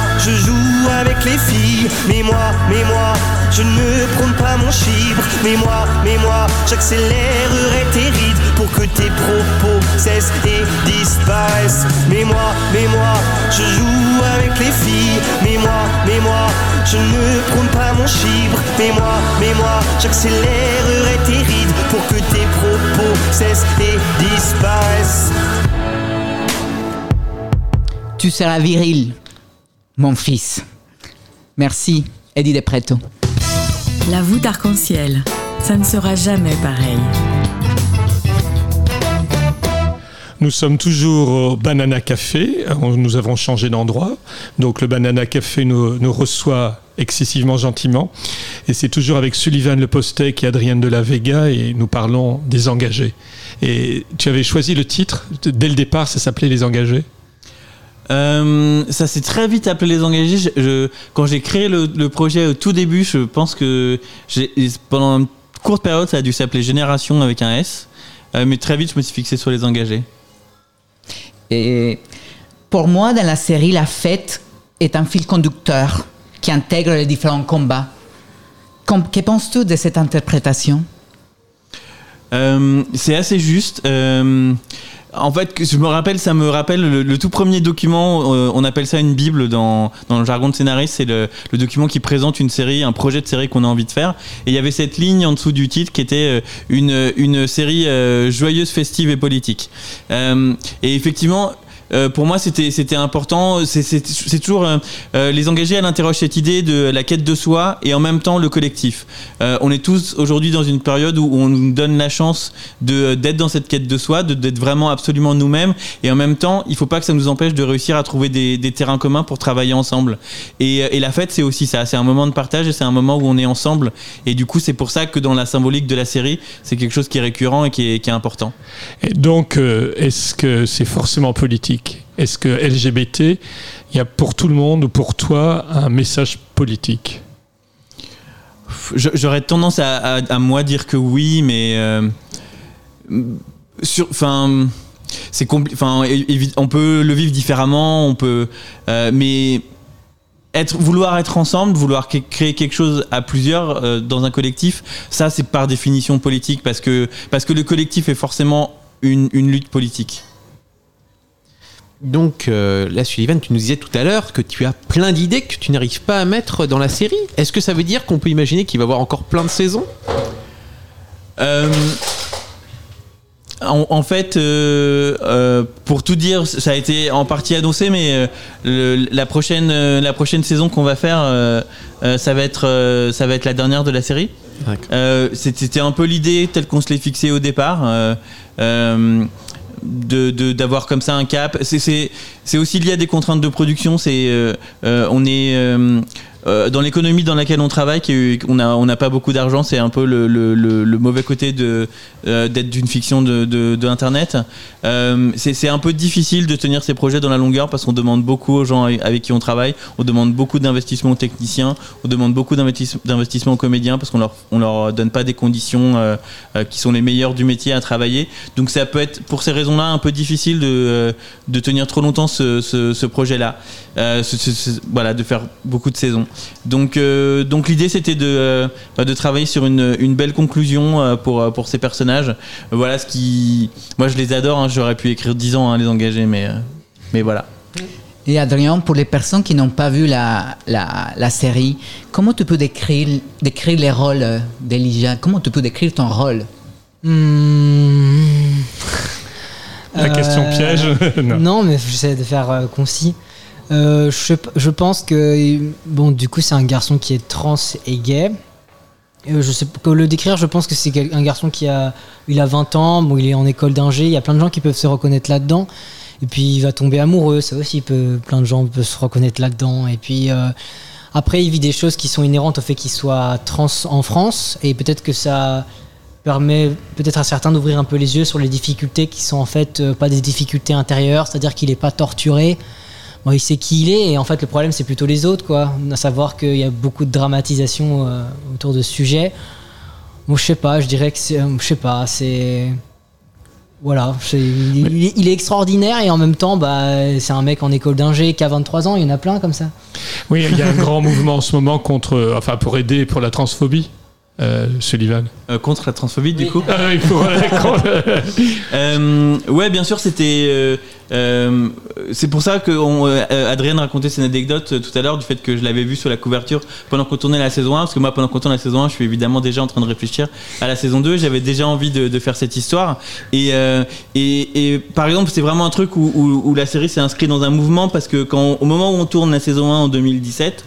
je joue avec les filles. Mais moi, mais moi, je ne prône pas mon chibre. Mais moi, mais moi, j'accélérerai tes rides pour que tes propos cessent et disparaissent. Mais moi, mais moi, je joue avec les filles. Mais moi, mais moi, je ne prône pas mon chibre. Mais moi, mais moi, j'accélérerai tes rides pour que tes propos cessent et disparaissent. Tu seras viril, mon fils. Merci, Eddie De Preto. La voûte arc-en-ciel, ça ne sera jamais pareil. Nous sommes toujours au Banana Café. On- Nous avons changé d'endroit. Donc le Banana Café nous, nous reçoit excessivement gentiment. Et c'est toujours avec Sullivan Le Postec et Adrienne de la Vega et nous parlons des engagés. Et tu avais choisi le titre? Dès le départ, ça s'appelait Les engagés? Euh, ça s'est très vite appelé les engagés. Je, je- quand j'ai créé le, le projet au tout début, je pense que pendant une courte période, ça a dû s'appeler Génération avec un S. Euh, mais très vite, je me suis fixé sur les engagés. Et pour moi, dans la série, la fête est un fil conducteur qui intègre les différents combats. Com- que penses-tu de cette interprétation? Euh, c'est assez juste. En fait, je me rappelle, ça me rappelle le, tout premier document. euh, on appelle ça une bible dans, le jargon de scénariste. C'est le, document qui présente une série, un projet de série qu'on a envie de faire. Et il y avait cette ligne en dessous du titre qui était euh, une, série euh, joyeuse, festive et politique. Et effectivement. Euh, pour moi, c'était important. C'est- toujours euh, euh, les engagés. Elle interroge cette idée de la quête de soi et en même temps le collectif. On est tous aujourd'hui dans une période où on nous donne la chance d'être dans cette quête de soi, de- d'être vraiment absolument nous-mêmes. Et en même temps, il faut pas que ça nous empêche de réussir à trouver des, terrains communs pour travailler ensemble. Et, la fête, c'est aussi ça. C'est un moment de partage et c'est un moment où on est ensemble. Et du coup, c'est pour ça que dans la symbolique de la série, c'est quelque chose qui est récurrent et qui est, important. Et donc, est-ce que c'est forcément politique Est-ce que LGBT, il y a pour tout le monde ou pour toi un message politique J'aurais tendance à, moi dire que oui, mais euh, on peut le vivre différemment, on peut, euh, mais être, vouloir être ensemble, vouloir créer quelque chose à plusieurs euh, dans un collectif, ça c'est par définition politique parce que le collectif est forcément une lutte politique. Donc euh, là, Sullivan, tu nous disais tout à l'heure que tu as plein d'idées que tu n'arrives pas à mettre dans la série. Est-ce que ça veut dire qu'on peut imaginer qu'il va y avoir encore plein de saisons? Euh, en, en fait, euh, euh, pour tout dire, ça a été en partie annoncé, mais le- la prochaine, la prochaine saison qu'on va faire, ça va être, ça va être la dernière de la série. C'était un peu l'idée telle qu'on se l'est fixé au départ. Euh, euh, de d'avoir comme ça un cap. C'est aussi lié à des contraintes de production. C'est euh, euh, on est euh, dans l'économie dans laquelle on travaille on a on n'a pas beaucoup d'argent c'est un peu le, le, mauvais côté euh, d'être d'une fiction de, de, de Euh, c'est un peu difficile de tenir ces projets dans la longueur parce qu'on demande beaucoup aux gens avec qui on travaille. On demande beaucoup d'investissement aux techniciens. On demande beaucoup d'investis- d'investissement aux comédiens parce qu'on leur on leur donne pas des conditions qui sont les meilleures du métier à travailler. Donc ça peut être pour ces raisons-là un peu difficile de, de tenir trop longtemps ce, ce, projet-là. Voilà de faire beaucoup de saisons donc euh, donc l'idée c'était de euh, bah, de travailler sur une, une belle conclusion euh, pour euh, pour ces personnages voilà ce qui moi je les adore hein, j'aurais pu écrire 10 ans hein, les engager mais euh, mais voilà Et Adrien, pour les personnes qui n'ont pas vu la, la, la série, comment tu peux décrire, décrire les rôles d'Elijah? Comment tu peux décrire ton rôle? Hmm. La question Euh, piège Non. non. mais j'essaie de faire euh, concis. Euh, je, pense que bon, du coup, c'est un garçon qui est trans et gay. Euh, je sais que le décrire, je pense que c'est un garçon qui a, il a 20 ans, bon, il est en école d'ingé, il y a plein de gens qui peuvent se reconnaître là-dedans. Et puis il va tomber amoureux, ça aussi, peut, plein de gens peuvent se reconnaître là-dedans. Et puis euh, après, il vit des choses qui sont inhérentes au fait qu'il soit trans en France, et peut-être que ça permet peut-être à certains d'ouvrir un peu les yeux sur les difficultés qui sont en fait euh, pas des difficultés intérieures, c'est-à-dire qu'il n'est pas torturé. Bon, il sait qui il est et en fait le problème c'est plutôt les autres quoi. À savoir qu'il y a beaucoup de dramatisation euh, autour de ce sujet. Bon, je sais pas, je dirais que c'est, euh, je sais pas, c'est, Voilà, il- il est extraordinaire et en même temps, bah, c'est un mec en école d'ingé qui a 23 ans, il y en a plein comme ça. Oui, il y a un grand mouvement en ce moment contre, enfin pour aider pour la transphobie, euh, Sullivan. Euh, contre la transphobie, du coup. Ah, il faut- Euh, ouais, bien sûr, c'était. euh, euh, c'est pour ça que on, euh, Adrien racontait cette anecdote tout à l'heure du fait que je l'avais vu sur la couverture pendant qu'on tournait la saison 1. Parce que moi, pendant qu'on tourne la saison 1, je suis évidemment déjà en train de réfléchir à la saison 2. J'avais déjà envie de, de faire cette histoire. Et, euh, et, et par exemple, c'est vraiment un truc où, où- où la série s'est inscrite dans un mouvement parce que quand, au moment où on tourne la saison 1 en 2017,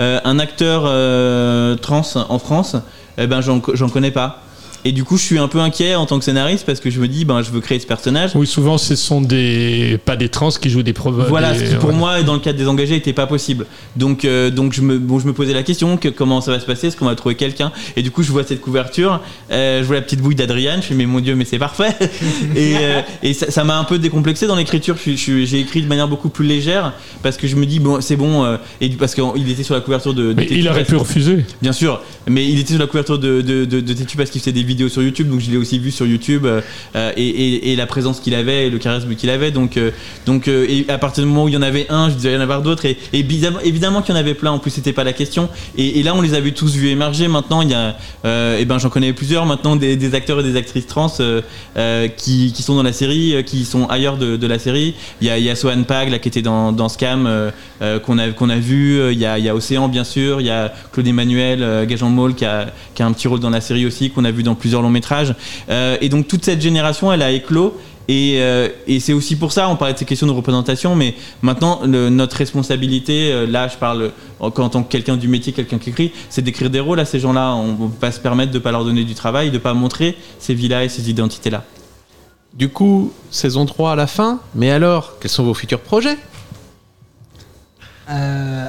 euh, un acteur euh, trans en France, eh ben, j'en connais pas. Et du coup, je suis un peu inquiet en tant que scénariste parce que je me dis, ben, je veux créer ce personnage. Oui, souvent ce sont des pas des trans qui jouent des preuves. Voilà, des- ce qui pour ouais. moi, dans le cadre des engagés, n'était pas possible. Donc, euh, donc je, me, bon, je me posais la question que, comment ça va se passer? Est-ce qu'on va trouver quelqu'un? Et du coup, je vois cette couverture, euh, je vois la petite bouille d'Adriane, je fais mais mon Dieu, mais c'est parfait Et, euh, et ça m'a un peu décomplexé dans l'écriture. Suis- suis- J'ai écrit de manière beaucoup plus légère parce que je me dis, bon, c'est bon, et parce qu'il était sur la couverture de. de Mais il aurait pu refuser. Bien sûr, mais il était sur la couverture de, de, de, de parce qu'il faisait des vidéos sur YouTube, donc je l'ai aussi vu sur YouTube euh, euh, et, et, la présence qu'il avait et le charisme qu'il avait. Donc, euh, donc et à partir du moment où il y en avait un, je disais il y en avoir d'autres. Et, et évidemment, évidemment qu'il y en avait plein, en plus c'était pas la question. Et, là, on les avait tous vus émerger. Maintenant, il y a, et ben j'en connais plusieurs maintenant, des, acteurs et des actrices trans qui, qui sont dans la série, qui sont ailleurs de, la série. Il y a, Swan Pag là, qui était dans, dans Scam, qu'on a, qu'on a vu. Il y a, il y a Océan, bien sûr. Il y a Claude Emmanuel, Gajan Maul, qui a, qui a un petit rôle dans la série aussi, qu'on a vu dans plusieurs longs métrages. Euh, et donc, toute cette génération, elle a éclos. Et, euh, et c'est aussi pour ça, on parlait de ces questions de représentation, mais maintenant, le- notre responsabilité, euh, là, je parle en, en tant que quelqu'un du métier, quelqu'un qui écrit, c'est d'écrire des rôles à ces gens-là. On ne peut pas se permettre de ne pas leur donner du travail, de ne pas montrer ces vies-là et ces identités-là. Du coup, saison 3 à la fin, mais alors, quels sont vos futurs projets? Euh,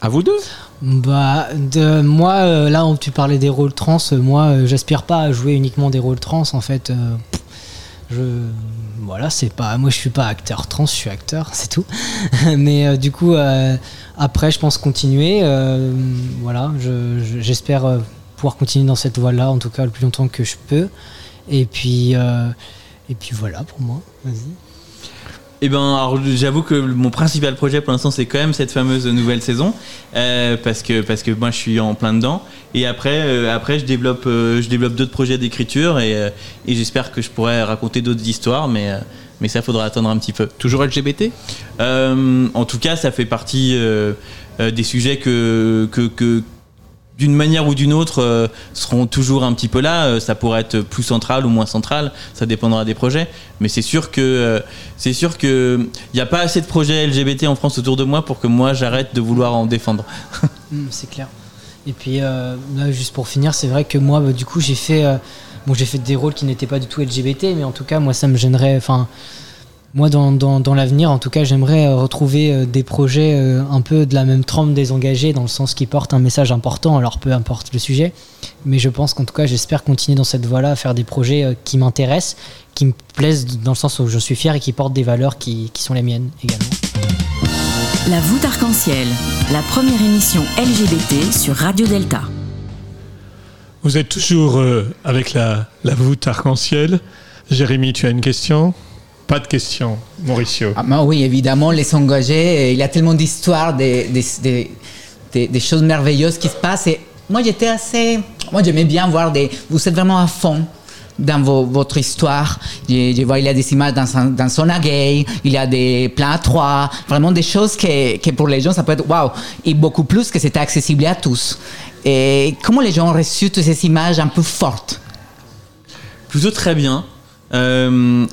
À vous deux? Bah, de, moi, euh, là où tu parlais des rôles trans, euh, moi, euh, j'aspire pas à jouer uniquement des rôles trans. En fait, je, voilà, c'est pas, moi, je suis pas acteur trans, je suis acteur, c'est tout. Mais du coup, après, je pense continuer. voilà, je- je- j'espère pouvoir continuer dans cette voie-là, en tout cas, le plus longtemps que je peux. Et puis, et puis voilà pour moi. Vas-y. Eh ben, alors, j'avoue que mon principal projet pour l'instant, c'est quand même cette fameuse nouvelle saison, euh, parce que parce que moi, je suis en plein dedans. Et après, euh, après, je développe, euh, je développe d'autres projets d'écriture et, euh, et j'espère que je pourrai raconter d'autres histoires, mais euh, mais ça faudra attendre un petit peu. Toujours LGBT Euh, En tout cas, ça fait partie euh, euh, des sujets que que, que d'une manière ou d'une autre euh, seront toujours un petit peu là. Euh, ça pourrait être plus central ou moins central, ça dépendra des projets. Mais c'est sûr que euh, c'est sûr que n'y a pas assez de projets LGBT en France autour de moi pour que moi j'arrête de vouloir en défendre. Mm, c'est clair. Et puis, là, juste pour finir, c'est vrai que moi, bah, du coup, j'ai fait, bon, j'ai fait des rôles qui n'étaient pas du tout LGBT, mais en tout cas, moi, ça me gênerait. Enfin, moi, dans, dans, dans l'avenir, en tout cas, j'aimerais euh, retrouver euh, des projets euh, un peu de la même trempe des engagés, dans le sens qui portent un message important, alors peu importe le sujet. Mais je pense qu'en tout cas, j'espère continuer dans cette voie-là, à faire des projets qui m'intéressent, qui me plaisent dans le sens où je suis fier et qui portent des valeurs qui, qui sont les miennes également. La voûte arc-en-ciel, la première émission LGBT sur Radio Delta. Vous êtes toujours avec la, la voûte arc-en-ciel. Jérémy, tu as une question? Pas de question, Mauricio. Ah, bah oui, évidemment, les engagés, euh, il y a tellement d'histoires, des, des, des, des- des choses merveilleuses qui se passent. Et moi, j'étais assez. Moi, j'aimais bien voir des. Vous êtes vraiment à fond dans vos- votre histoire. Je, je vois, il y a des images dans, son- dans Gay, il y a des plans à trois, vraiment des choses que, que pour les gens, ça peut être waouh. Et beaucoup plus que c'était accessible à tous. Et comment les gens ont reçu toutes ces images un peu fortes? Plutôt très bien. Euh,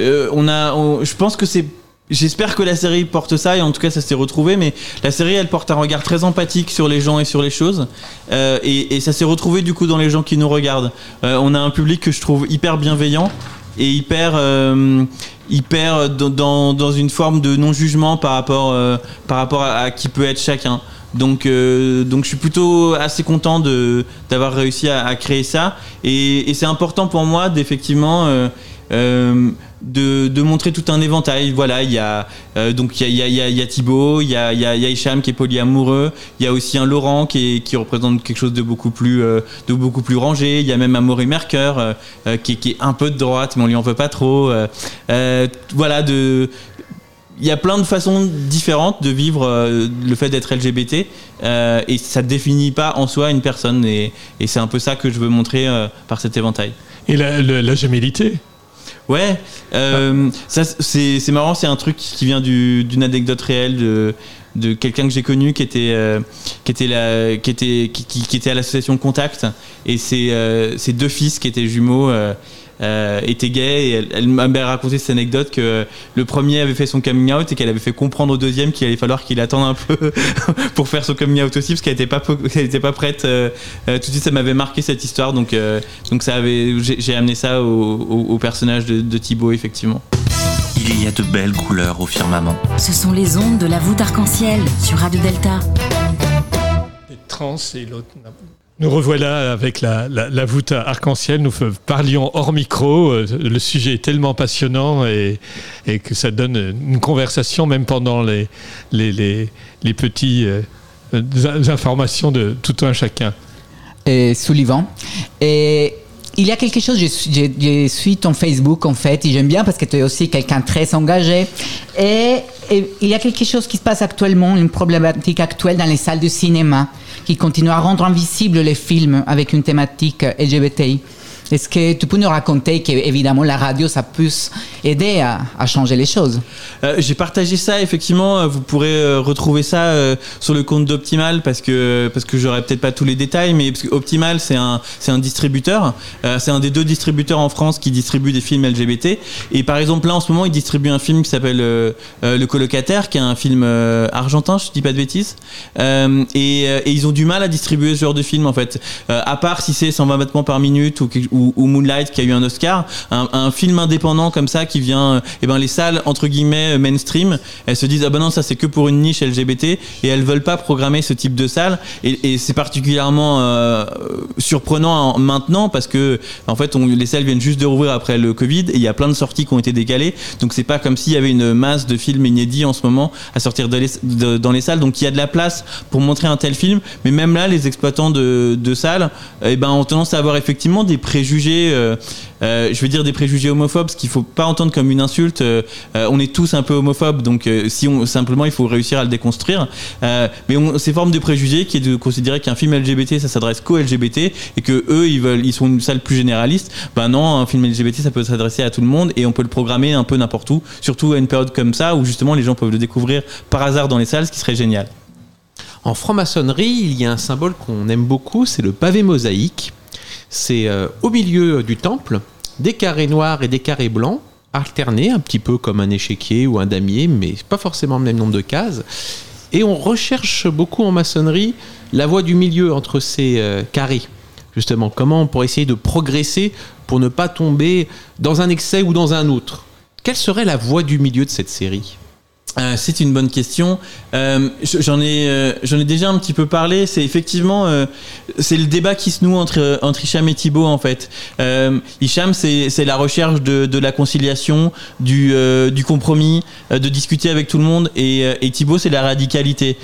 euh, on a, on- je pense que c'est. J'espère que la série porte ça et en tout cas ça s'est retrouvé. Mais la série elle porte un regard très empathique sur les gens et sur les choses Euh, et, et ça s'est retrouvé du coup dans les gens qui nous regardent. Euh, on a un public que je trouve hyper bienveillant et hyper euh, hyper dans, dans, dans une forme de non jugement par rapport euh, par rapport à, à qui peut être chacun. Donc, euh, donc je suis plutôt assez content de d'avoir réussi à, à créer ça et, et c'est important pour moi d'effectivement euh, euh, de, montrer tout un éventail. Voilà, il y a euh, donc il y a, y, a, y a Thibaut, il y a, a, il y a Hicham qui est polyamoureux, il y a aussi un Laurent qui, représente quelque chose de beaucoup plus euh, de beaucoup plus rangé. Il y a même un Maury Merker euh, qui, est- un peu de droite, mais on lui en veut pas trop. Voilà de il y a plein de façons différentes de vivre le fait d'être LGBT et ça ne définit pas en soi une personne et, c'est un peu ça que je veux montrer par cet éventail. Et la, la, Ouais, euh, ça c'est marrant, c'est un truc qui vient du- d'une anecdote réelle de de quelqu'un que j'ai connu qui était euh, qui était la, qui était qui, était à l'association Contact. Et ses euh, ses deux fils qui étaient jumeaux euh, étaient gays et elle, elle m'a raconté cette anecdote que le premier avait fait son coming out et qu'elle avait fait comprendre au deuxième qu'il allait falloir qu'il attende un peu pour faire son coming out aussi parce qu'elle était pas était pas prête euh, euh, tout de suite ça m'avait marqué cette histoire donc euh, donc ça avait j'ai j'ai amené ça au, au- au personnage de, de Thibaut effectivement Il y a de belles couleurs au firmament. Ce sont les ondes de la voûte arc-en-ciel sur Radio Delta. Les trans et l'autre. Nous revoilà avec la, voûte arc-en-ciel. Nous parlions hors micro. Euh, Le sujet est tellement passionnant et, que ça donne une conversation même pendant les, les, petits euh, informations de tout un chacun. et Sullivan. Il y a quelque chose, je, suis- ton Facebook en fait, et j'aime bien parce que tu es aussi quelqu'un très engagé. Et, il y a quelque chose qui se passe actuellement, une problématique actuelle dans les salles de cinéma, qui continue à rendre invisibles les films avec une thématique LGBTI. Est-ce que tu peux nous raconter qu'évidemment la radio, ça peut aider à, changer les choses Euh, J'ai partagé ça effectivement. euh, Vous pourrez euh, retrouver ça sur le compte d'Optimal parce que parce que j'aurai peut-être pas tous les détails, mais parce que Optimal c'est un un distributeur. C'est un des deux distributeurs en France qui distribue des films LGBT. Et par exemple là en ce moment il distribue un film qui s'appelle Le colocataire, qui est un film argentin, je dis pas de bêtises. Et, ils ont du mal à distribuer ce genre de film en fait. À part si c'est 120 battements par minute ou Moonlight qui a eu un Oscar, un, un film indépendant comme ça qui vient, et ben les salles entre guillemets mainstream, elles se disent ah ben non ça c'est que pour une niche LGBT et elles veulent pas programmer ce type de salle. Et, c'est particulièrement euh, surprenant en- maintenant parce que en fait on, les salles viennent juste de rouvrir après le Covid et il y a plein de sorties qui ont été décalées. Donc c'est pas comme s'il y avait une masse de films inédits en ce moment à sortir les- dans les salles. Donc il y a de la place pour montrer un tel film. Mais même là les exploitants de, de salles eh ben ont tendance à avoir effectivement des préjugés euh, euh, je veux dire des préjugés homophobes ce qu'il faut pas entendre comme une insulte euh, euh, on est tous un peu homophobes donc si on simplement il faut réussir à le déconstruire mais ces formes de préjugés qui est de considérer qu'un film LGBT ça s'adresse qu'aux LGBT et que eux ils veulent ils sont une salle plus généraliste ben non un film LGBT ça peut s'adresser à tout le monde et on peut le programmer un peu n'importe où surtout à une période comme ça où justement les gens peuvent le découvrir par hasard dans les salles ce qui serait génial En franc-maçonnerie, il y a un symbole qu'on aime beaucoup, c'est le pavé mosaïque. C'est au milieu du temple, des carrés noirs et des carrés blancs, alternés, un petit peu comme un échiquier ou un damier, mais pas forcément le même nombre de cases. Et on recherche beaucoup en maçonnerie la voie du milieu entre ces euh, carrés. Justement, comment pour essayer de progresser pour ne pas tomber dans un excès ou dans un autre? Quelle serait la voie du milieu de cette série? Euh, c'est une bonne question. Euh, je- j'en ai, euh, j'en ai déjà un petit peu parlé. C'est effectivement, c'est le débat qui se noue entre entre Hicham et Thibaut en fait. Hicham, c'est c'est la recherche de, de la conciliation, du du compromis, de discuter avec tout le monde. Et, et Thibaut, c'est la radicalité.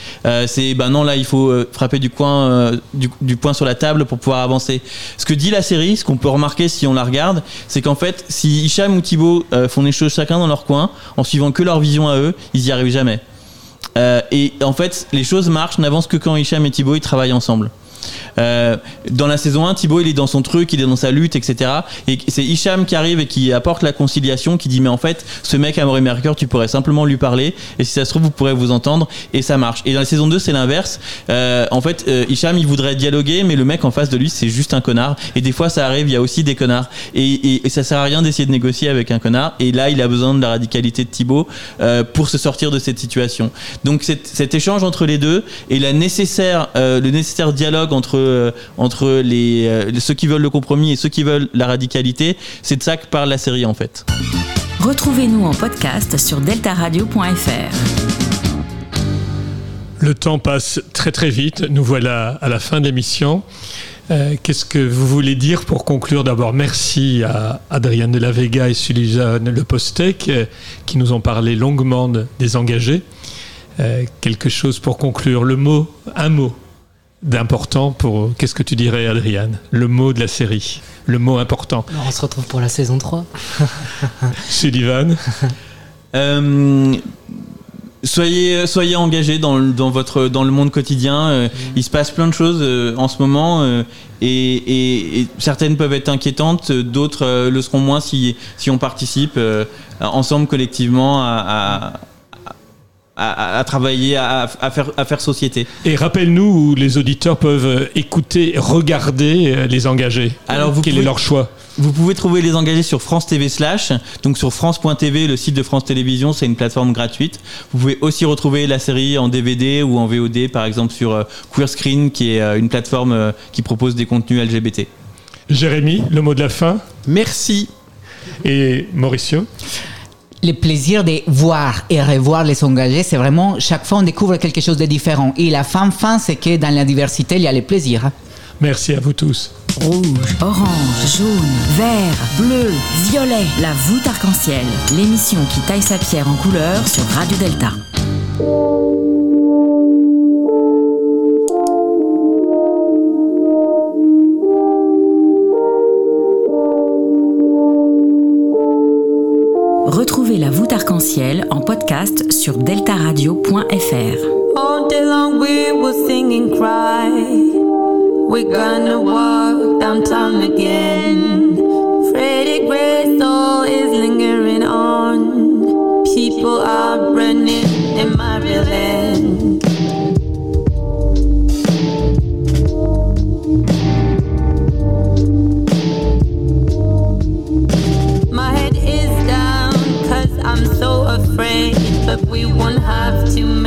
C'est ben non là, il faut frapper du coin du, poing sur la table pour pouvoir avancer. Ce que dit la série, ce qu'on peut remarquer si on la regarde, c'est qu'en fait, si Hicham ou Thibaut font les choses chacun dans leur coin, en suivant que leur vision à eux, y arrivent jamais. Euh, et en fait, les choses marchent, n'avancent que quand Hicham et Thibaut ils travaillent ensemble. Euh, dans la saison 1, Thibaut il est dans son truc, il est dans sa lutte, etc. Et c'est Hicham qui arrive et qui apporte la conciliation, qui dit mais en fait ce mec à Maury Mercure tu pourrais simplement lui parler et si ça se trouve vous pourrez vous entendre et ça marche. Et dans la saison 2 c'est l'inverse. Euh, en fait euh, Hicham il voudrait dialoguer mais le mec en face de lui c'est juste un connard et des fois ça arrive il y a aussi des connards et, ça sert à rien d'essayer de négocier avec un connard et là il a besoin de la radicalité de Thibaut pour se sortir de cette situation. Donc cet, échange entre les deux et le nécessaire dialogue entre, euh, entre les, euh, ceux qui veulent le compromis et ceux qui veulent la radicalité, c'est de ça que parle la série en fait. Retrouvez-nous en podcast sur deltaradio.fr. Le temps passe très très vite. Nous voilà à la fin de l'émission. Euh, Qu'est-ce que vous voulez dire pour conclure D'abord, merci à Adrienne de la Vega et Suzanne Le Postec euh, qui nous ont parlé longuement de- des engagés. Euh, quelque chose pour conclure? Le mot, un mot d'important pour. Qu'est-ce que tu dirais, Adrienne Le mot de la série. Le mot important. Alors, on se retrouve pour la saison 3. Sullivan Euh, soyez, soyez engagés dans, le- dans, votre, dans le monde quotidien. Euh, Il se passe plein de choses euh, en ce moment euh, et, et- et certaines peuvent être inquiétantes, d'autres le seront moins si, si on participe ensemble collectivement à, à- à- à travailler, à, à faire, à faire société. Et rappelle-nous où les auditeurs peuvent euh, écouter, regarder euh, les engagés. Alors, vous Quel pouvez- est leur choix? Vous pouvez trouver les engagés sur France TV slash, donc sur France.tv, le site de France Télévisions, c'est une plateforme gratuite. Vous pouvez aussi retrouver la série en DVD ou en VOD, par exemple sur euh, Queer Screen, qui est une plateforme qui propose des contenus LGBT. Jérémy, le mot de la fin? Merci. Et Mauricio? Le plaisir de voir et revoir les engagés, c'est vraiment, chaque fois on découvre quelque chose de différent. Et la fin, fin, c'est que dans la diversité, il y a le plaisir. Merci à vous tous. Rouge, orange, jaune, vert, bleu, violet. La voûte arc-en-ciel. L'émission qui taille sa pierre en couleur sur Radio Delta. Retrouvez la voûte arc-en-ciel en podcast sur deltaradio.fr. All day long we will sing and cry. We're gonna walk downtown again. Freddie Gray soul is lingering on. People are I'm so afraid. But we won't have to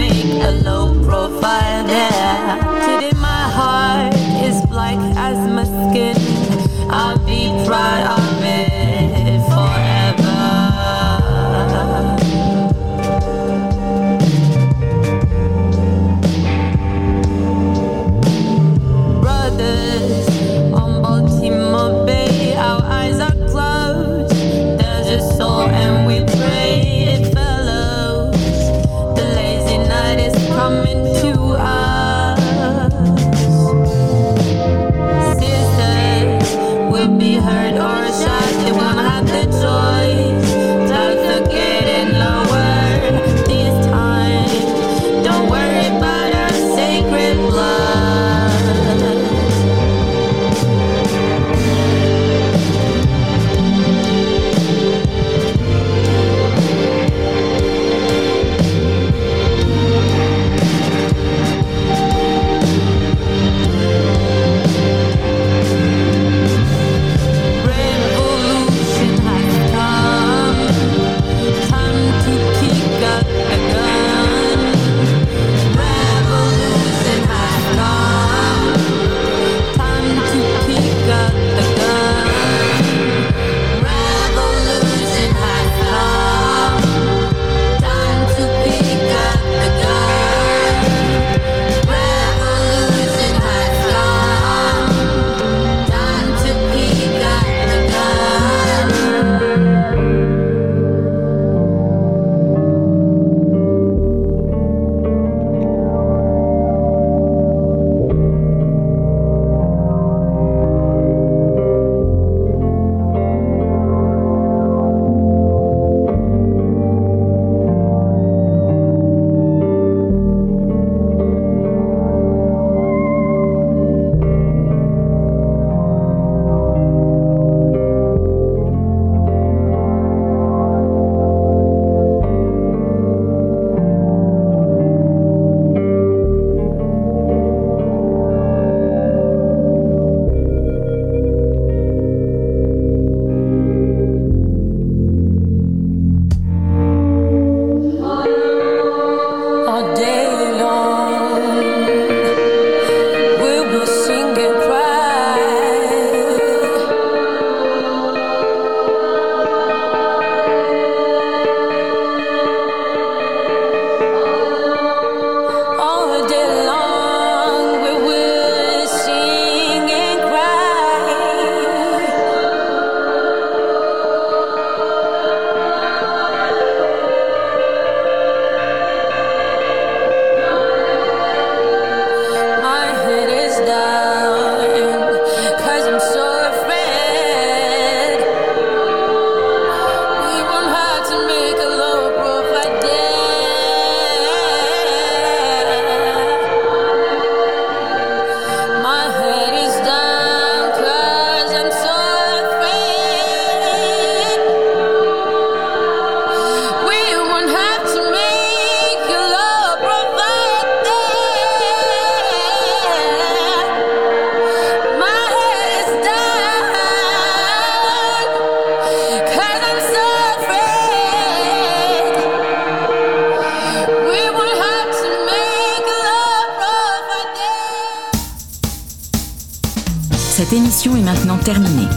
terminée.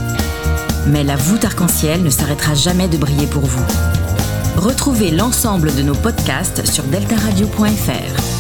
Mais la voûte arc-en-ciel ne s'arrêtera jamais de briller pour vous. Retrouvez l'ensemble de nos podcasts sur deltaradio.fr.